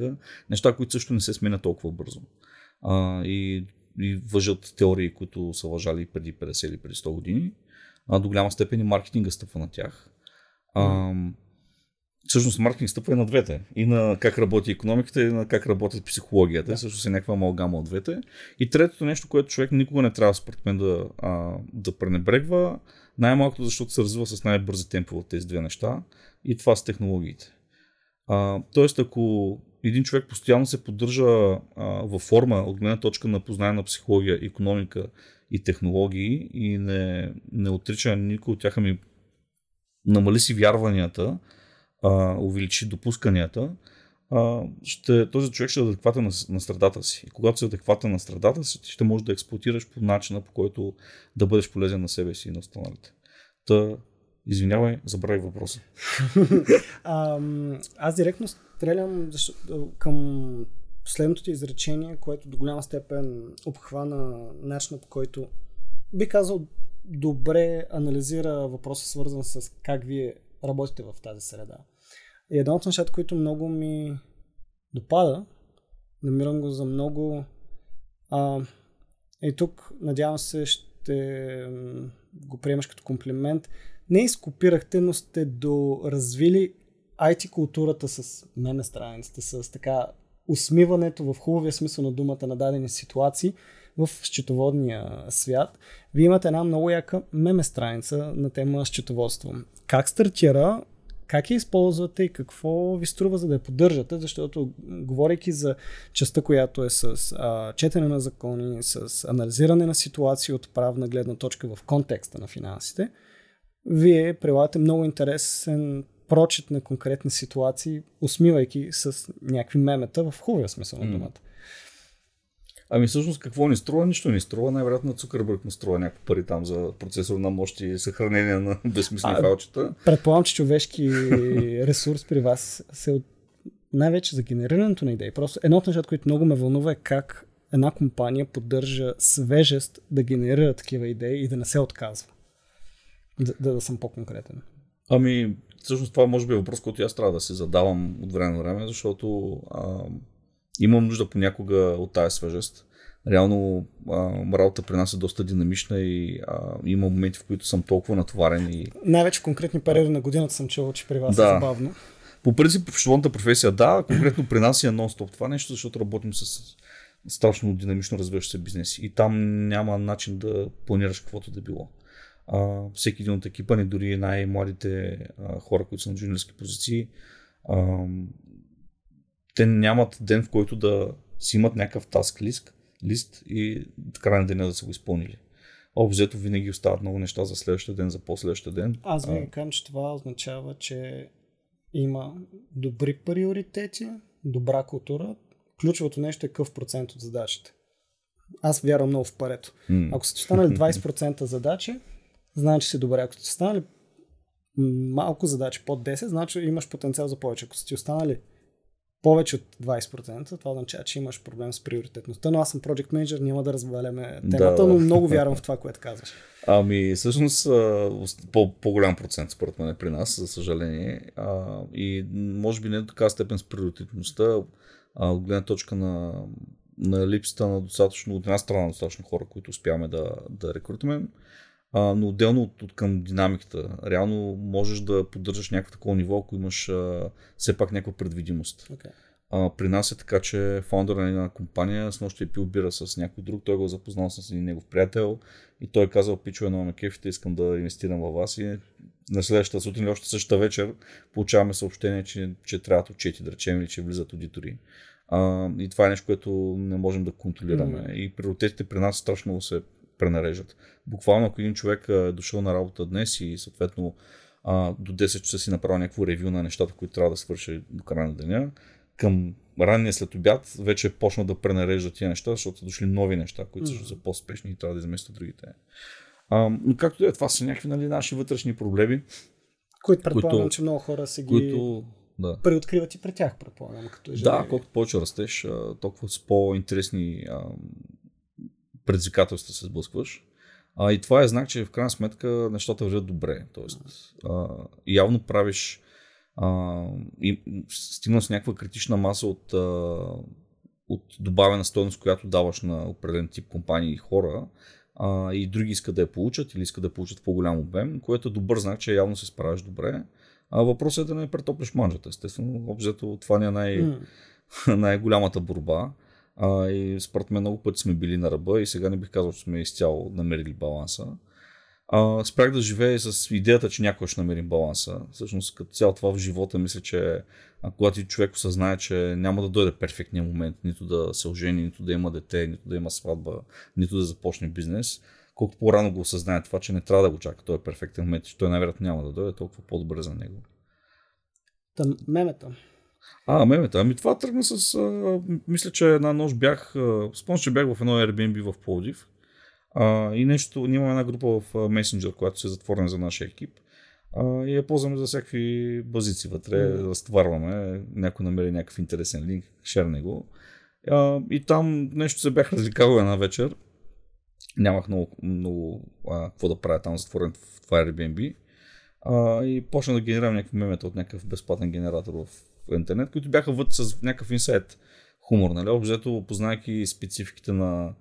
Неща, които също не се сменят толкова бързо. А, и и въжат теории, които са въжали преди 50 или преди 100 години. А, до голяма степен и маркетинга стъпва на тях. А, всъщност маркетинг стъпва и на двете. И на как работи економиката, и на как работи психологията. Да. Също е някаква амалгама от двете. И третото нещо, което човек никога не трябва според мен да, а, да пренебрегва, най-малкото защото се развива с най-бързи темпове от тези две неща. И това са технологиите. А, тоест, ако един човек постоянно се поддържа а, във форма от гледна точка на познание на психология, економика и технологии и не, не отрича никой от тях, ми намали си вярванията, а, увеличи допусканията, а, ще, този човек ще е адекватен на, на страдата си. И когато си адекватен на страдата си, ще можеш да експлуатираш по начина, по който да бъдеш полезен на себе си и на останалите. Та, Извинявай, забравих въпроса. а, аз директно стрелям към последното ти изречение, което до голяма степен обхвана начина по който би казал добре анализира въпроса свързан с как вие работите в тази среда. И едно от нещата, които много ми допада, намирам го за много а, и тук надявам се ще го приемаш като комплимент, не изкопирахте, но сте доразвили IT културата с меме страниците, с така усмиването в хубавия смисъл на думата на дадени ситуации в счетоводния свят. Вие имате една много яка меме страница на тема счетоводство. Как стартира, как я използвате и какво ви струва за да я поддържате, защото говорейки за частта, която е с а, четене на закони, с анализиране на ситуации от правна гледна точка в контекста на финансите, вие прилагате много интересен прочит на конкретни ситуации, усмивайки с някакви мемета в хубавия смисъл на думата. Ами всъщност какво ни струва? Нищо ни струва. Най-вероятно Цукърбърг му струва някакви пари там за процесор на мощ и съхранение на безсмислени файлчета. Предполагам, че човешки ресурс при вас се от... най-вече за генерирането на идеи. Просто едно от нещата, които много ме вълнува е как една компания поддържа свежест да генерира такива идеи и да не се отказва. Да, да, да съм по-конкретен. Ами, всъщност това може би е въпрос, който аз трябва да се задавам от време на време, защото а, имам нужда понякога от тази свежест. Реално а, работа при нас е доста динамична и а, има моменти, в които съм толкова натоварен. И... Най-вече конкретни периоди на годината съм чувал, че при вас е да. е забавно. По принцип, в швонната професия да, конкретно при нас е нон-стоп това нещо, защото работим с страшно динамично развиващ се бизнес и там няма начин да планираш каквото да било а, всеки един от екипа ни, дори най-младите а, хора, които са на джунилски позиции, а, те нямат ден, в който да си имат някакъв таск лист, лист и край на деня да са го изпълнили. Обзето винаги остават много неща за следващия ден, за последващия ден. Аз ви казвам, че това означава, че има добри приоритети, добра култура. Ключовото нещо е какъв процент от задачите. Аз вярвам много в парето. Mm. Ако са останали 20% задачи, значи си добре. Ако сте останали малко задачи под 10, значи имаш потенциал за повече. Ако са ти останали повече от 20%, това означава, че имаш проблем с приоритетността, но аз съм project manager, няма да разваляме темата, да. но много вярвам в това, което казваш. Ами, всъщност, по, по-голям процент според мен е при нас, за съжаление. А, и може би не до така степен с приоритетността, а от гледна точка на, на липсата на достатъчно, от една страна достатъчно хора, които успяваме да, да рекрутираме а, но отделно от, от към динамиката. Реално можеш да поддържаш някакво такова ниво, ако имаш а, все пак някаква предвидимост. Okay. А, при нас е така, че фаундър на една компания с нощи е пил бира с някой друг, той го е запознал с един негов приятел и той е казал, едно ме кефите, искам да инвестирам във вас и на следващата сутрин или още същата вечер получаваме съобщение, че, че трябват отчети, да речем, или че влизат аудитори. А, и това е нещо, което не можем да контролираме. Mm. И приоритетите при нас страшно се пренарежат. Буквално, ако един човек е дошъл на работа днес и съответно а, до 10 часа си направил някакво ревю на нещата, които трябва да свърши до края на деня, към ранния след обяд вече почна да пренарежда тия неща, защото са дошли нови неща, които също са по-спешни и трябва да изместят другите. А, но както е, това са някакви нали, наши вътрешни проблеми. Които предполагам, които, че много хора се ги които, да. преоткриват и при тях, предполагам. Като е да, колкото повече растеш, толкова с по-интересни а, предизвикателства се сблъскваш. А, и това е знак, че в крайна сметка нещата вървят добре. Тоест, а, явно правиш а, и стигна с някаква критична маса от, а, от добавена стоеност, която даваш на определен тип компании и хора, а, и други искат да я получат или искат да я получат в по-голям обем, което е добър знак, че явно се справяш добре. А въпросът е да не претоплиш манжата, естествено. Обзето това не е най- mm. най-голямата борба. А, и според мен много пъти сме били на ръба и сега не бих казал, че сме изцяло намерили баланса. А, спрях да живея с идеята, че някой ще намерим баланса. Всъщност, като цяло това в живота, мисля, че когато човек осъзнае, че няма да дойде перфектния момент, нито да се ожени, нито да има дете, нито да има сватба, нито да започне бизнес, колкото по-рано го осъзнае това, че не трябва да го чака този перфектен момент, че той най-вероятно няма да дойде, толкова по-добре за него. Там, мемета. А, мемета. Ами това тръгна с... А, мисля, че една нощ бях... Спомням, че бях в едно Airbnb в Пловдив. А, и нещо... Ние имаме една група в Messenger, която се е затворена за нашия екип. А, и я ползваме за всякакви базици вътре. Mm. Разтоварваме. Някой намери някакъв интересен линк, шерне го. А, и там нещо се бях развлекал една вечер. Нямах много, много а, какво да правя там затворен в това Airbnb. А, и почна да генерирам някакви мемета от някакъв безплатен генератор в интернет, които бяха вътре с някакъв инсайт хумор, нали? Обзето, познайки спецификите на,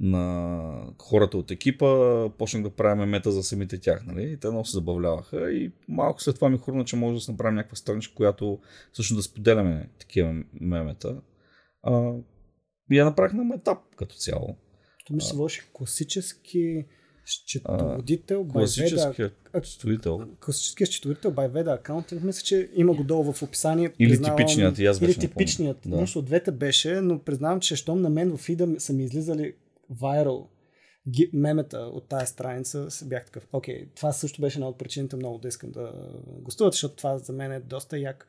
на хората от екипа, почнах да правим мета за самите тях, нали? И те много се забавляваха и малко след това ми хрумна, че може да се направим някаква страничка, която също да споделяме такива мемета. А, и я направих на метап като цяло. То ми се върши класически Счетоводител, Класическият счетоводител. Класическият счетоводител, Байведа акаунтинг, мисля, че има го долу в описание. Или типичният, и аз Или типичният. Да. Нещо от двете беше, но признавам, че щом на мен в Ида са ми излизали вайрал мемета от тази страница, бях такъв, окей, това също беше една от причините много да искам да гостуват, защото това за мен е доста як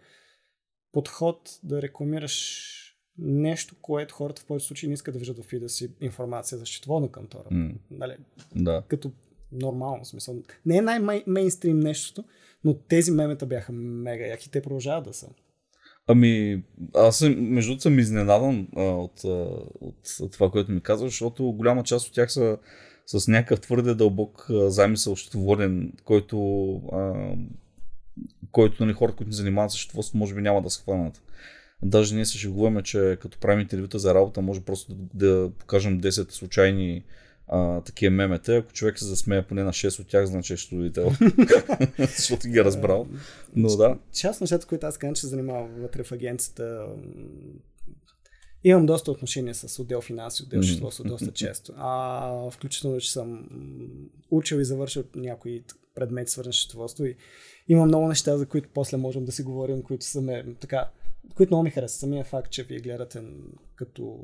подход да рекламираш нещо, което хората в повечето случаи не искат да виждат в фида си информация за счетоводна кантора. Mm. Нали? Да. Като нормално смисъл. Не е най-мейнстрим нещото, но тези мемета бяха мега яки. Те продължават да са. Ами, аз съм, между другото съм изненадан а, от, а, от, от това, което ми казваш, защото голяма част от тях са с някакъв твърде дълбок а, замисъл счетоводен, който, а, който нали, хората, които ни занимават с счетоводство, може би няма да схванат. Даже ние се шегуваме, че като правим интервюта за работа, може просто да, да покажем 10 случайни а, такива мемета. Ако човек се засмее поне на 6 от тях, значи е студител. Защото ги е разбрал. Но да. Част нещата, които аз казвам, че се занимавам вътре в агенцията, имам доста отношения с отдел финанси, отдел счетоводство доста често. А, включително, че съм учил и завършил някои предмети, свързани с счетоводство и има много неща, за които после можем да си говорим, които са ме така които много ми харесва. Самия факт, че вие гледате като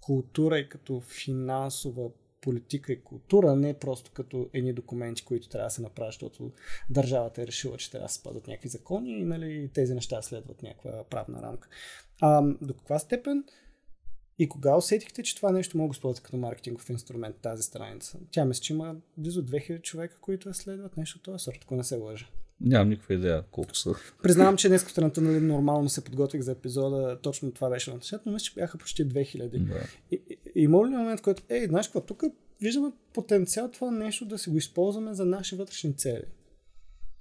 култура и като финансова политика и култура, не просто като едни документи, които трябва да се направят, защото държавата е решила, че трябва да спадат някакви закони и нали, тези неща следват някаква правна рамка. А, до каква степен и кога усетихте, че това нещо мога да използвате като маркетингов инструмент, тази страница? Тя мисля, че има близо 2000 човека, които я следват нещо това сорт, ако не се лъжа. Нямам никаква идея колко са. Признавам, че днес страната нали, нормално се подготвих за епизода. Точно това беше на но мисля, че бяха почти 2000. Да. И, и, има ли момент, в който, ей, знаеш какво, тук виждаме потенциал това нещо да си го използваме за наши вътрешни цели.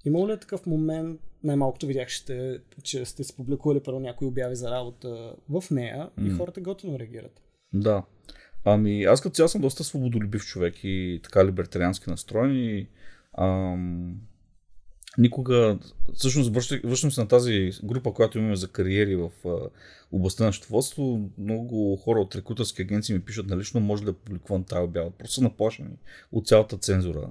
Има ли такъв момент, най-малкото видях, че сте, че сте се публикували първо някои обяви за работа в нея mm. и хората готино реагират? Да. Ами аз като цял съм доста свободолюбив човек и така либертариански настроен и ам, никога, всъщност връщам се на тази група, която имаме за кариери в областта на счетоводство, много хора от рекрутерски агенции ми пишат налично, може да публикувам тази обява. Просто са наплашени от цялата цензура.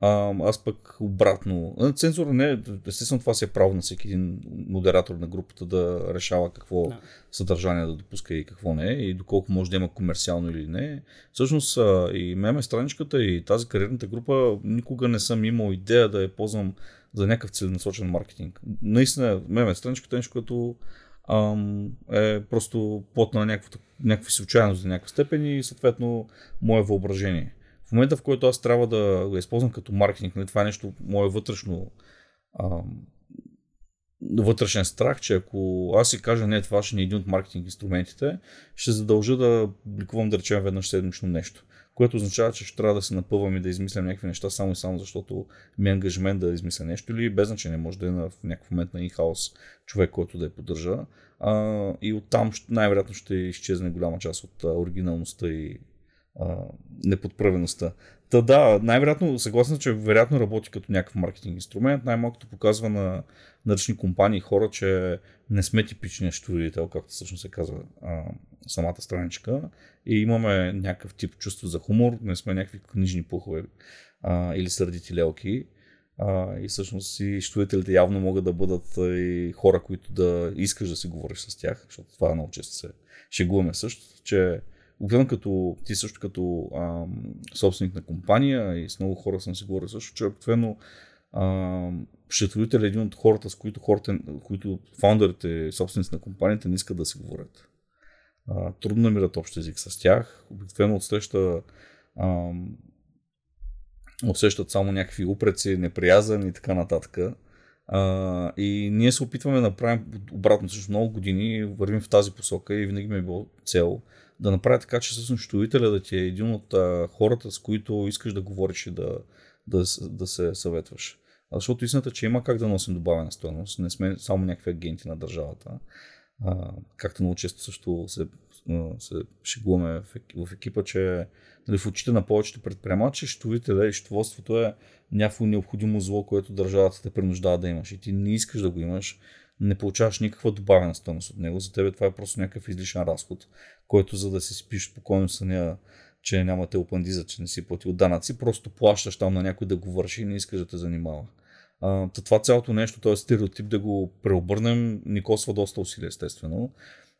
А, аз пък обратно. Цензура не, естествено това си е право на всеки един модератор на групата да решава какво Да. съдържание да допуска и какво не и доколко може да има комерциално или не. Всъщност и меме страничката и тази кариерната група никога не съм имал идея да я ползвам за някакъв целенасочен маркетинг. Наистина, меме страничката е нещо, което е просто плод на някаква, случайност до някаква степен и съответно мое въображение. В момента, в който аз трябва да го използвам като маркетинг, нали, това е нещо мое вътрешно ам, вътрешен страх, че ако аз си кажа не, това ще не е един от маркетинг инструментите, ще задължа да публикувам, да речем, веднъж седмично нещо. Което означава, че ще трябва да се напъвам и да измислям някакви неща само и само защото ми е ангажимент да измисля нещо или без значение, може да е в някакъв момент на инхаус човек, който да я поддържа. А, и оттам най-вероятно ще изчезне голяма част от оригиналността и а, неподправеността. Та да, най-вероятно, съгласен че вероятно работи като някакъв маркетинг инструмент. Най-малкото показва на, на различни компании хора, че не сме типичният счетоводител, както всъщност се казва а, самата страничка. И имаме някакъв тип чувство за хумор, не сме някакви книжни пухове а, или сърдити лелки. А, и всъщност и счетоводителите явно могат да бъдат и хора, които да искаш да си говориш с тях, защото това много често се шегуваме също, че Обикновено като ти също като ам, собственик на компания и с много хора съм си говорил също, че обикновено счетоводител е един от хората, с които, хората, които фаундърите, собственици на компанията не искат да си говорят. А, трудно намират общ език с тях. Обикновено отсреща ам, усещат само някакви упреци, неприязан и така нататък. А, и ние се опитваме да направим обратно, също много години вървим в тази посока и винаги ми е било цел да направя така, че всъщност счетоводителя да ти е един от а, хората, с които искаш да говориш и да, да, да се съветваш. Защото истината, че има как да носим добавена стоеност. Не сме само някакви агенти на държавата. А, както много често също се, се шегуваме в, ек- в екипа, че нали, в очите на повечето предприемачи, счетоводителя и счетоводството е някакво необходимо зло, което държавата те принуждава да имаш. И ти не искаш да го имаш, не получаваш никаква добавена стойност от него. За тебе това е просто някакъв излишен разход, който за да си спиш спокойно съня, че няма те опандиза, че не си платил данъци, просто плащаш там на някой да го върши и не искаш да те занимава. А, това цялото нещо, този стереотип да го преобърнем, ни коства доста усилия, естествено.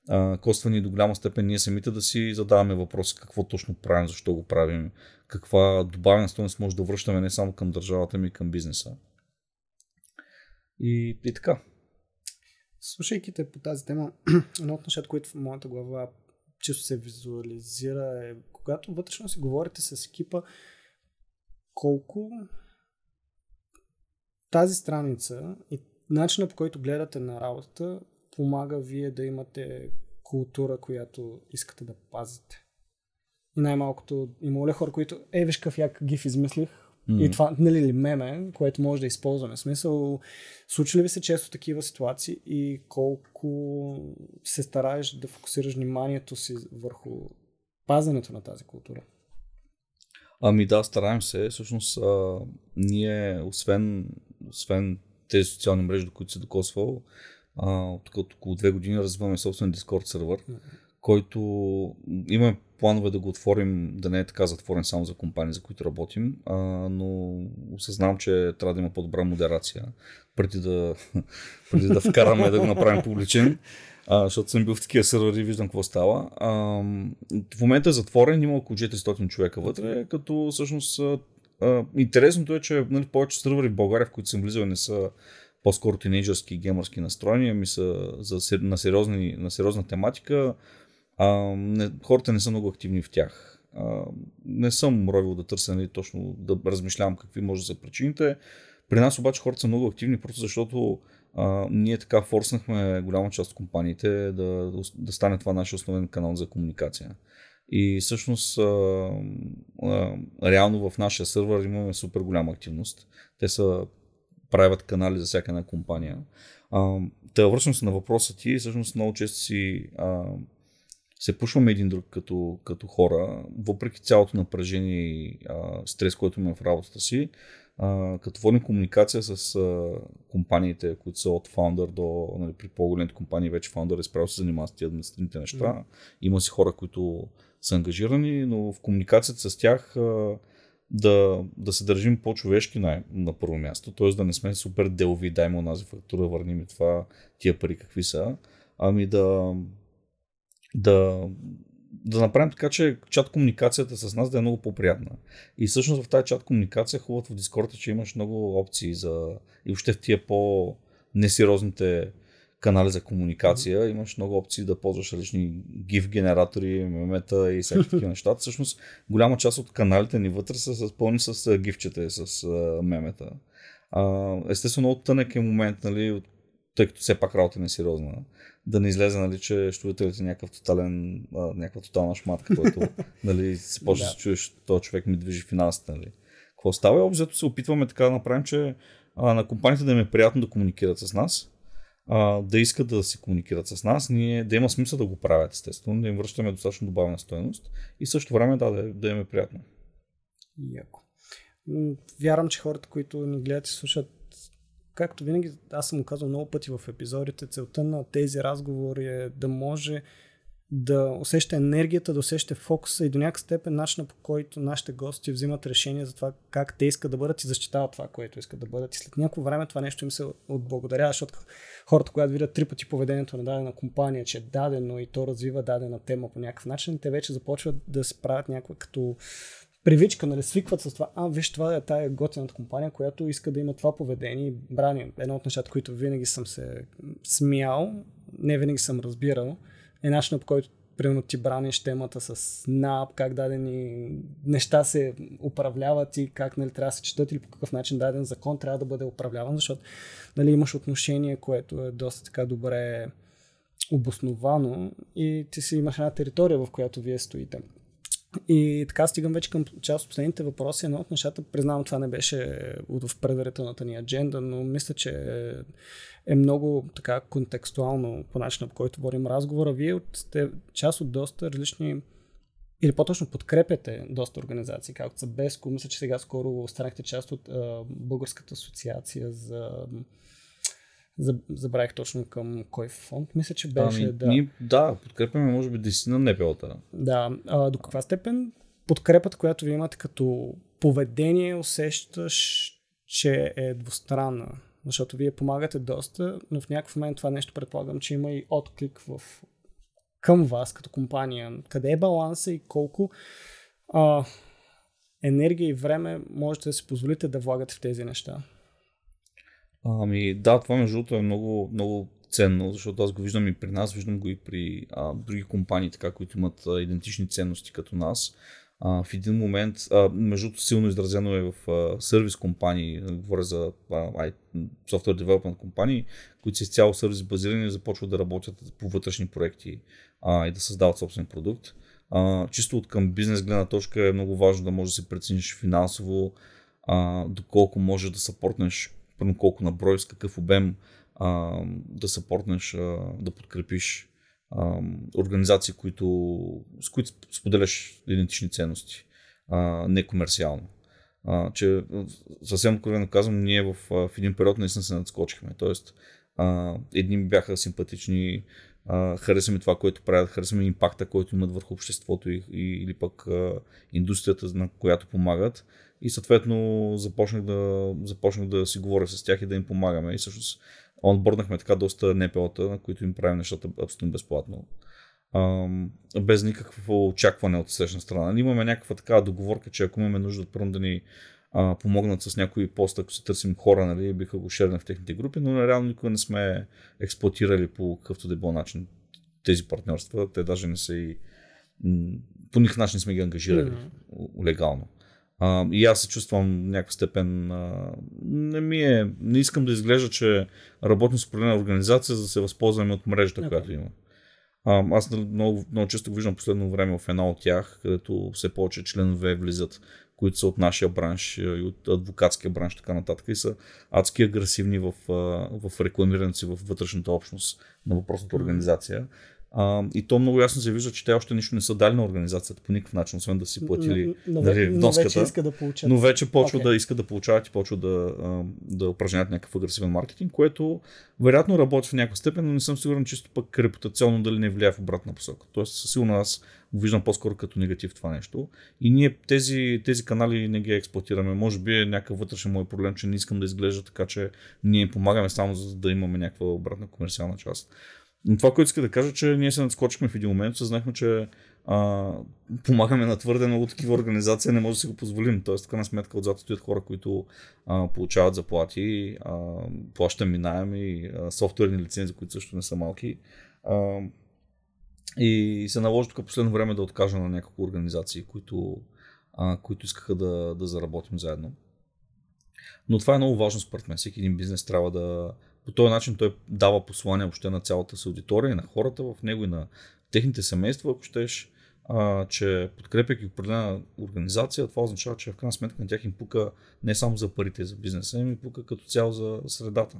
А, коства ни до голяма степен ние самите да си задаваме въпроси какво точно правим, защо го правим, каква добавена стойност може да връщаме не само към държавата ми, и към бизнеса. И, и така. Слушайки те по тази тема, едно от нещата, които в моята глава често се визуализира е, когато вътрешно си говорите с екипа, колко тази страница и начина по който гледате на работата помага вие да имате култура, която искате да пазите. И най-малкото има ли хора, които е, виж какъв як гиф измислих, и това, нали ли, меме, което може да използваме. В смисъл, случва ли ви се често такива ситуации и колко се стараеш да фокусираш вниманието си върху пазенето на тази култура? Ами да, стараем се. Всъщност, а, ние, освен, освен тези социални мрежи, до които се докосвал, а, от от около две години развиваме собствен Discord сервер, който имаме планове да го отворим, да не е така затворен само за компании, за които работим, а, но осъзнавам, че трябва да има по-добра модерация преди да, преди да вкараме да го направим публичен. А, защото съм бил в такива сървъри и виждам какво става. А, в момента е затворен, има около 400 човека вътре, като всъщност а, интересното е, че нали, повече сървъри в България, в които съм влизал, не са по-скоро тинейджърски и геймърски настроени, ами са за, на, сериозни, на сериозна тематика. А, не, хората не са много активни в тях. А, не съм ровил да търся нали, точно да размишлявам какви може да са причините. При нас обаче хората са много активни, просто защото а, ние така форснахме голяма част от компаниите да, да стане това наш основен канал за комуникация. И всъщност а, а, реално в нашия сървър имаме супер голяма активност. Те са правят канали за всяка една компания. А, да връщам се на въпроса ти, всъщност много често си а, се пушваме един друг като, като хора, въпреки цялото напрежение и а, стрес, който имаме в работата си, а, като водим комуникация с а, компаниите, които са от фаундър до, нали, при по-големите компании вече фаундър е справил се занимава с тези административните неща. Mm. Има си хора, които са ангажирани, но в комуникацията с тях а, да, да се държим по-човешки на, на първо място, т.е. да не сме супер делови, дай му онази фактура, върни ми това, тия пари какви са, ами да, да, да направим така, че чат комуникацията с нас да е много по-приятна. И всъщност в тази чат комуникация хубавото в Discord е, че имаш много опции за и въобще в тия по-несериозните канали за комуникация, имаш много опции да ползваш различни GIF генератори, мемета и всякакви такива неща. Всъщност, голяма част от каналите ни вътре са пълни с гифчета, с мемета. естествено, от тънък е момент, нали, тъй като все пак работа не е сериозна, да не излезе, нали, че щурителите е някакъв тотален, а, някаква тотална шматка, който нали, се почва да се чуеш, този човек ми движи финансите. Нали. Какво става? Обзето се опитваме така да направим, че а, на компаниите да им е приятно да комуникират с нас, а, да искат да се комуникират с нас, ние да има смисъл да го правят, естествено, да им връщаме достатъчно добавена стоеност и също време да, да, да им е приятно. Яко. Вярвам, че хората, които ни гледат и слушат, както винаги, аз съм казал много пъти в епизодите, целта на тези разговори е да може да усеща енергията, да усеща фокуса и до някакъв степен начина по който нашите гости взимат решение за това как те искат да бъдат и защитават това, което искат да бъдат. И след някакво време това нещо им се отблагодарява, защото хората, когато видят три пъти поведението на дадена компания, че е дадено и то развива дадена тема по някакъв начин, те вече започват да се правят някаква като привичка, нали, свикват с това, а, виж, това е тая готината компания, която иска да има това поведение брани. Едно от нещата, които винаги съм се смял, не винаги съм разбирал, е начинът по който примерно ти браниш темата с НАП, как дадени неща се управляват и как нали, трябва да се четат или по какъв начин даден закон трябва да бъде управляван, защото нали, имаш отношение, което е доста така добре обосновано и ти си имаш една територия, в която вие стоите. И така стигам вече към част от последните въпроси. Едно от нещата, признавам, това не беше в предварителната ни адженда, но мисля, че е много така контекстуално по начина, по който водим разговора. Вие сте част от доста различни или по-точно подкрепяте доста организации, както са Беско. Мисля, че сега скоро станахте част от а, Българската асоциация за Забравих точно към кой фонд. Мисля, че беше. Ами, да. Ние, да, подкрепяме, може би, десетина НПО-та. Да. А, до каква степен подкрепата, която ви имате като поведение, усещаш, че е двустранна? Защото вие помагате доста, но в някакъв момент това нещо предполагам, че има и отклик в, към вас като компания. Къде е баланса и колко а, енергия и време можете да си позволите да влагате в тези неща? Ами да, това между другото е много, много ценно, защото аз го виждам и при нас, виждам го и при а, други компании, така, които имат а, идентични ценности като нас. А, в един момент, а, между другото силно изразено е в а, сервис компании, говоря за а, software компании, които са изцяло сервис базирани и започват да работят по вътрешни проекти а, и да създават собствен продукт. А, чисто от към бизнес гледна точка е много важно да можеш да се прецениш финансово, а, доколко можеш да съпортнеш първо колко на брой, с какъв обем а, да съпортнеш, а, да подкрепиш а, организации, които, с които споделяш идентични ценности, а, не. А, че съвсем откровено казвам, ние в, в един период наистина се надскочихме. Тоест, а, едни бяха симпатични, а, хареса ми това, което правят, хареса ми импакта, който имат върху обществото и, и, или пък а, индустрията, на която помагат и съответно започнах да, започнах да си говоря с тях и да им помагаме. И всъщност онборнахме така доста НПО-та, на които им правим нещата абсолютно безплатно. Ам, без никакво очакване от срещна страна. Ние имаме някаква такава договорка, че ако имаме нужда първо да ни а, помогнат с някои пост, ако се търсим хора, нали, биха го шернали в техните групи, но реално никога не сме експлуатирали по какъвто да било начин тези партньорства. Те даже не са и по никакъв начин сме ги ангажирали mm-hmm. легално. А, и аз се чувствам някаква степен. А, не ми е. Не искам да изглежда, че работим с определена организация, за да се възползваме от мрежата, okay. която има. А, аз много, много често го виждам последно време в една от тях, където все повече членове влизат, които са от нашия бранш и от адвокатския бранш, така нататък, и са адски агресивни в, в рекламирането си в вътрешната общност на въпросната организация. А, и то много ясно се вижда, че те още нищо не са дали на организацията по никакъв начин, освен да си платили но, нали, но вноската. вече иска да получат. Но вече почва Окей. да иска да получават и почва да, да упражняват някакъв агресивен маркетинг, което вероятно работи в някаква степен, но не съм сигурен чисто пък репутационно дали не влияе в обратна посока. Тоест, със сигурно аз го виждам по-скоро като негатив това нещо. И ние тези, тези канали не ги експлуатираме. Може би е някакъв вътрешен мой проблем, че не искам да изглежда така, че ние помагаме само за да имаме някаква обратна комерциална част. Но това, което иска да кажа, че ние се надскочихме в един момент, съзнахме, че а, помагаме на твърде много такива организации, не може да си го позволим. Тоест, така на сметка отзад стоят хора, които а, получават заплати, а, плащаме минаеми, а, софтуерни лицензи, които също не са малки. А, и се наложи тук последно време да откажа на няколко организации, които, а, които искаха да, да заработим заедно. Но това е много важно според мен. Всеки един бизнес трябва да. По този начин той дава послание въобще на цялата си аудитория, и на хората в него и на техните семейства, ако щеш, а, че подкрепяйки определена организация, това означава, че в крайна сметка на тях им пука не само за парите за бизнеса, им пука като цяло за средата.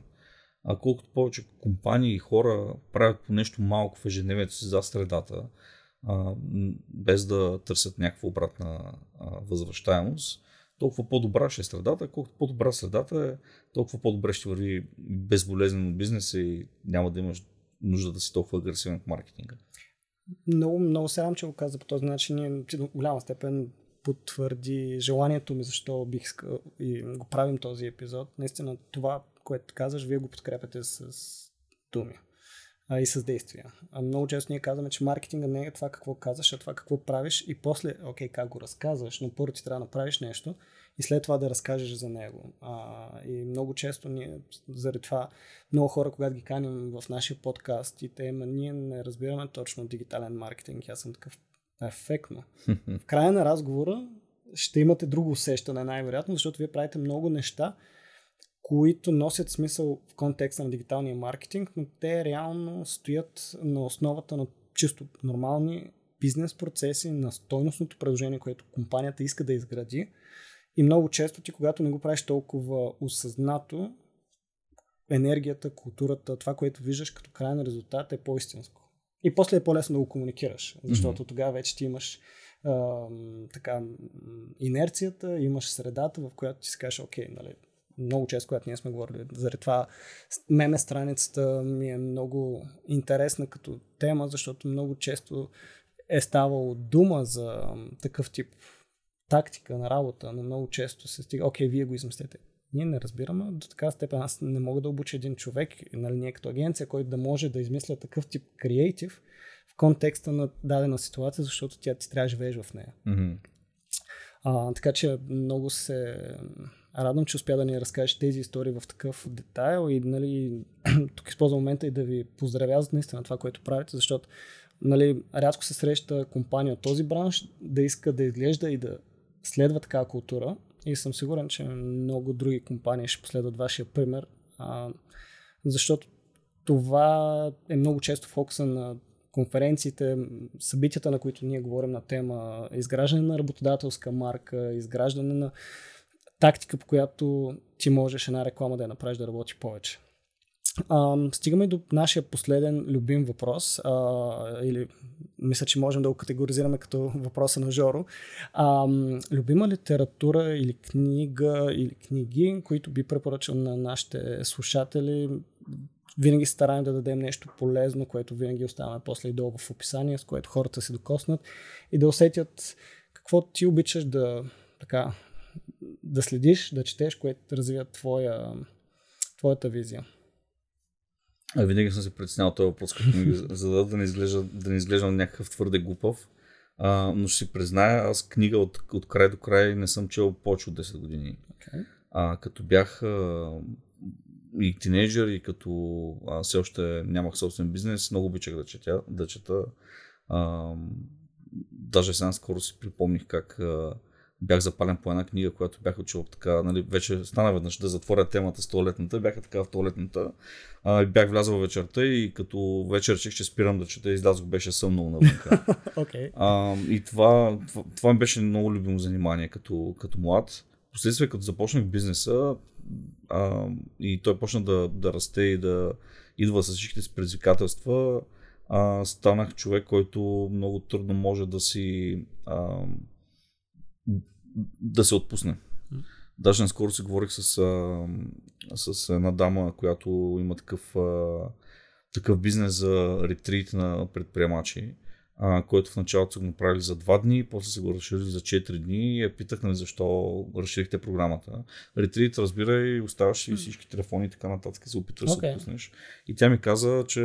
А колкото повече компании и хора правят по нещо малко в ежедневието си за средата, а, без да търсят някаква обратна а, възвръщаемост, толкова по-добра ще е средата. Колкото по-добра средата е, толкова по-добре ще върви безболезнено бизнеса и няма да имаш нужда да си толкова агресивен в маркетинга. Много, много се радвам, че го каза по този начин. До голяма степен потвърди желанието ми, защо бих искал и го правим този епизод. Наистина това, което казваш, вие го подкрепяте с думи а, и с действия. А много често ние казваме, че маркетинга не е това какво казваш, а това какво правиш и после, окей, как го разказваш, но първо ти трябва да направиш нещо и след това да разкажеш за него. А, и много често ние, заради това, много хора, когато ги каним в нашия подкаст и те, има, ние не разбираме точно дигитален маркетинг. Аз съм такъв ефектно. В края на разговора ще имате друго усещане, най-вероятно, защото вие правите много неща, които носят смисъл в контекста на дигиталния маркетинг, но те реално стоят на основата на чисто нормални бизнес процеси, на стойностното предложение, което компанията иска да изгради. И много често ти, когато не го правиш толкова осъзнато, енергията, културата, това, което виждаш като крайен резултат е по-истинско. И после е по-лесно да го комуникираш, защото mm-hmm. тогава вече ти имаш а, така, инерцията, имаш средата, в която ти си кажеш, окей, нали, много често, когато ние сме говорили, заради това меме страницата ми е много интересна като тема, защото много често е ставало дума за такъв тип тактика на работа, но много често се стига, окей, вие го изместете. Ние не разбираме до така степен. Аз не мога да обуча един човек, нали, ние като агенция, който да може да измисля такъв тип креатив в контекста на дадена ситуация, защото тя ти трябва да живееш в нея. Mm-hmm. А, така че много се радвам, че успя да ни разкажеш тези истории в такъв детайл и нали, тук използвам момента и да ви поздравя за наистина това, което правите, защото нали, рядко се среща компания от този бранш да иска да изглежда и да следва такава култура и съм сигурен, че много други компании ще последват вашия пример, а, защото това е много често фокуса на конференциите, събитията, на които ние говорим на тема изграждане на работодателска марка, изграждане на тактика, по която ти можеш една реклама да я направиш да работи повече. А, стигаме до нашия последен любим въпрос, а, или мисля, че можем да го категоризираме като въпроса на Жоро. А, любима литература или книга или книги, които би препоръчал на нашите слушатели, винаги стараем да дадем нещо полезно, което винаги оставяме после и долу в описание, с което хората се докоснат и да усетят какво ти обичаш да, така, да следиш, да четеш, което развива твоя, твоята визия. А винаги съм се притеснял този въпрос, като ми за да не изглежда, да не изглеждам някакъв твърде глупав. А, но ще си призная, аз книга от, от край до край не съм чел повече от 10 години. Okay. А, като бях а, и тинейджър, и като а, все още нямах собствен бизнес, много обичах да четя. Да чета. А, даже сега скоро си припомних как а, бях запален по една книга, която бях учил така, нали, вече стана веднъж да затворя темата с туалетната, бяха така в туалетната, а, бях влязъл вечерта и като вечер че спирам да чета, излязох, беше съмнал навънка. okay. а, и това, това, това ми беше много любимо занимание като, като млад. Последствие, като започнах бизнеса а, и той почна да, да расте и да идва с всичките си предизвикателства, а, станах човек, който много трудно може да си а, да се отпусне. Даже наскоро си говорих с, а, с една дама, която има такъв, а, такъв бизнес за ретрит на предприемачи а, който в началото са го направили за 2 дни, после са го разширили за 4 дни и я питах нали, защо разширихте програмата. Ретрит, разбирай, оставаш и всички телефони и така нататък и се опитваш okay. да се отпуснеш. И тя ми каза, че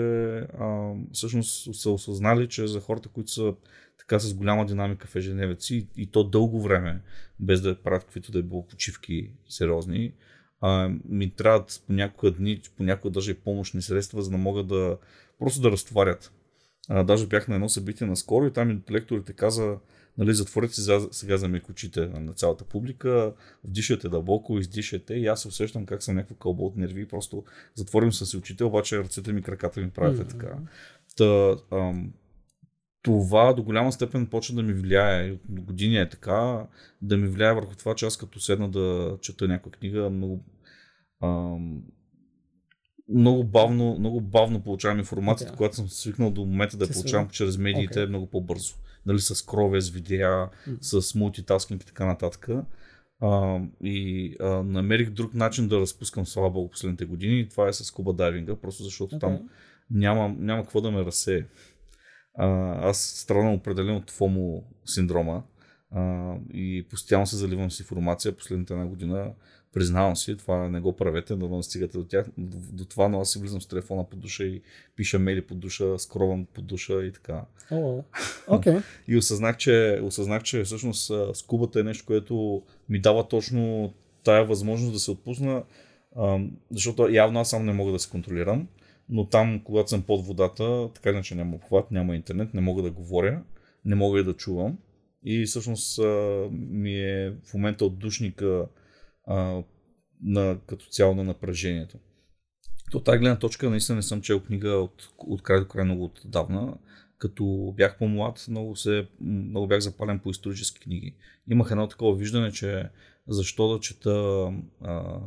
а, всъщност са осъзнали, че за хората, които са така с голяма динамика в ежедневието и то дълго време, без да правят каквито да е било почивки сериозни, а, ми трябват по няколко дни, по някои даже и помощни средства, за да могат да просто да разтоварят а, даже бях на едно събитие наскоро и там лекторите каза, нали, затворете си сега за очите на цялата публика, вдишате дълбоко, издишате и аз се усещам как съм някакво кълбо от нерви, просто затворим се си очите, обаче ръцете ми, краката ми правят mm-hmm. така. Та, ам, това до голяма степен почва да ми влияе, от години е така, да ми влияе върху това, че аз като седна да чета някаква книга, много ам, много бавно, много бавно получавам информацията, okay. която съм свикнал до момента да я получавам чрез медиите okay. много по-бързо. Нали, с крове, с видеа, mm. с мултитаскинг и така нататък. А, и а, намерих друг начин да разпускам слава богу последните години. Това е с куба дайвинга, просто защото okay. там няма, няма какво да ме разсее. А, аз страдам определено от ФОМО синдрома а, и постоянно се заливам с информация. Последната една година Признавам си, това не го правете, да не стигате до тях. До, до това, но аз си влизам с телефона под душа и пиша мейли под душа, скровам под душа и така. Oh, okay. и осъзнах че, осъзнах, че всъщност скубата е нещо, което ми дава точно тая възможност да се отпусна, защото явно аз сам не мога да се контролирам, но там, когато съм под водата, така иначе няма обхват, няма интернет, не мога да говоря, не мога и да чувам. И всъщност ми е в момента отдушника а, на, като цяло на напрежението. От тази гледна точка наистина не съм чел книга от, от край до край много отдавна. Като бях по-млад, много, се, много бях запален по исторически книги. Имах едно такова виждане, че защо да чета а,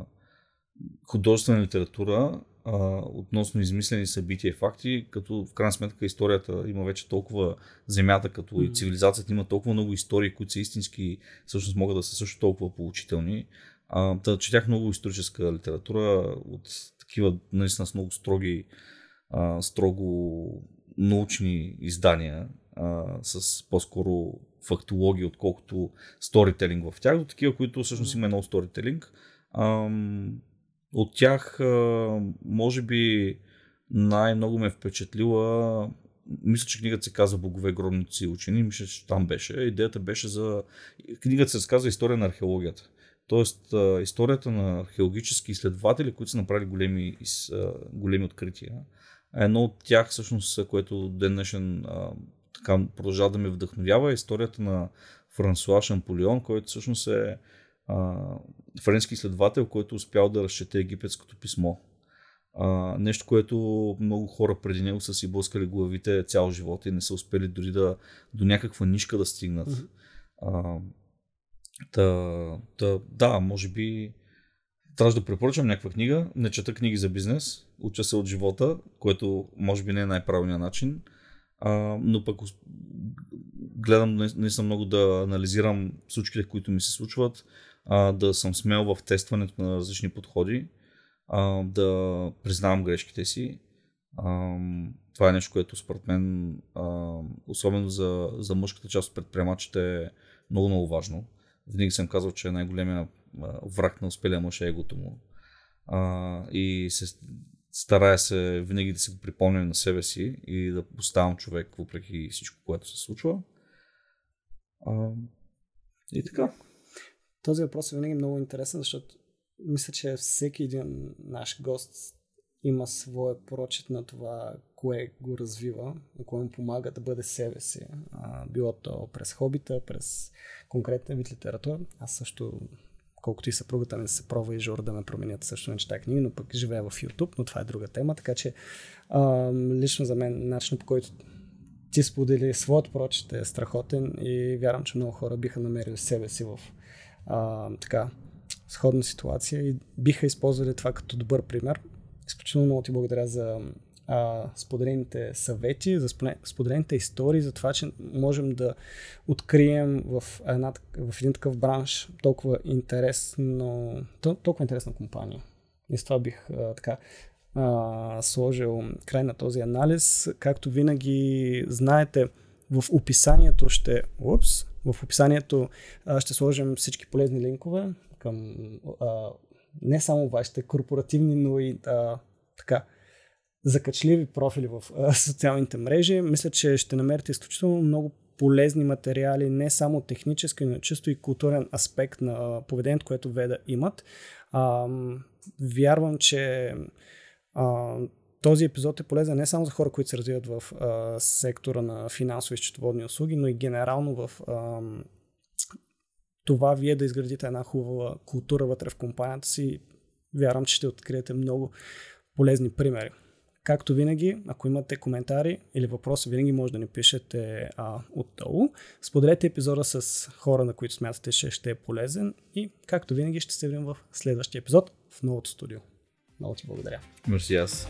художествена литература а, относно измислени събития и факти, като в крайна сметка историята има вече толкова земята, като mm-hmm. и цивилизацията има толкова много истории, които са истински, всъщност могат да са също толкова поучителни. А, да, четях много историческа литература от такива наистина с много строги, а, строго научни издания а, с по-скоро фактологи, отколкото сторителинг в тях, до такива, които всъщност има много сторителинг. От тях, може би, най-много ме е впечатлила мисля, че книгата се казва Богове, гробници учени. Мисля, че там беше. Идеята беше за... Книгата се разказва история на археологията. Тоест, историята на археологически изследователи, които са направили големи, големи открития. Едно от тях, всъщност, което ден днешен така продължава да ме вдъхновява, е историята на Франсуа Шамполион, който всъщност е френски изследовател, който успял да разчете египетското писмо. А, нещо, което много хора преди него са си блъскали главите цял живот и не са успели дори да до някаква нишка да стигнат. Mm-hmm. Та, та, да, може би трябваше да препоръчам някаква книга. Не чета книги за бизнес, уча се от живота, което може би не е най-правилният начин. А, но пък гледам наистина много да анализирам случките, които ми се случват, а, да съм смел в тестването на различни подходи, а, да признавам грешките си. А, това е нещо, което според мен, а, особено за, за мъжката част от предприемачите е много, много важно винаги съм казал, че най-големия враг на успелия мъж е егото му. А, и се старая се винаги да си го припомням на себе си и да оставам човек, въпреки всичко, което се случва. А, и така. Този въпрос е винаги много интересен, защото мисля, че всеки един наш гост има своя прочит на това, кое го развива, на кое му помага да бъде себе си. Било то през хобита, през конкретен вид литература. Аз също, колкото и съпругата ми се пробва и жур да ме променят, също не чета книги, но пък живея в YouTube, но това е друга тема, така че лично за мен начинът по който ти сподели своят прочит е страхотен и вярвам, че много хора биха намерили себе си в а, така сходна ситуация и биха използвали това като добър пример. Изключително много ти благодаря за а, споделените съвети, за споделените истории, за това, че можем да открием в, една, в един такъв бранш толкова интересно, толкова интересна компания. И с това бих а, така а, сложил край на този анализ. Както винаги знаете, в описанието ще... Упс, в описанието ще сложим всички полезни линкове към а, не само вашите корпоративни, но и а, така закачливи профили в а, социалните мрежи. Мисля, че ще намерите изключително много полезни материали, не само технически, но чисто и културен аспект на поведението, което Веда имат. А, вярвам, че а, този епизод е полезен не само за хора, които се развиват в а, сектора на финансови счетоводни услуги, но и генерално в а, това вие да изградите една хубава култура вътре в компанията си. Вярвам, че ще откриете много полезни примери. Както винаги, ако имате коментари или въпроси, винаги може да ни пишете а, отдолу. Споделете епизода с хора, на които смятате, че ще е полезен и както винаги ще се видим в следващия епизод в новото студио. Много ти благодаря. Мерси аз.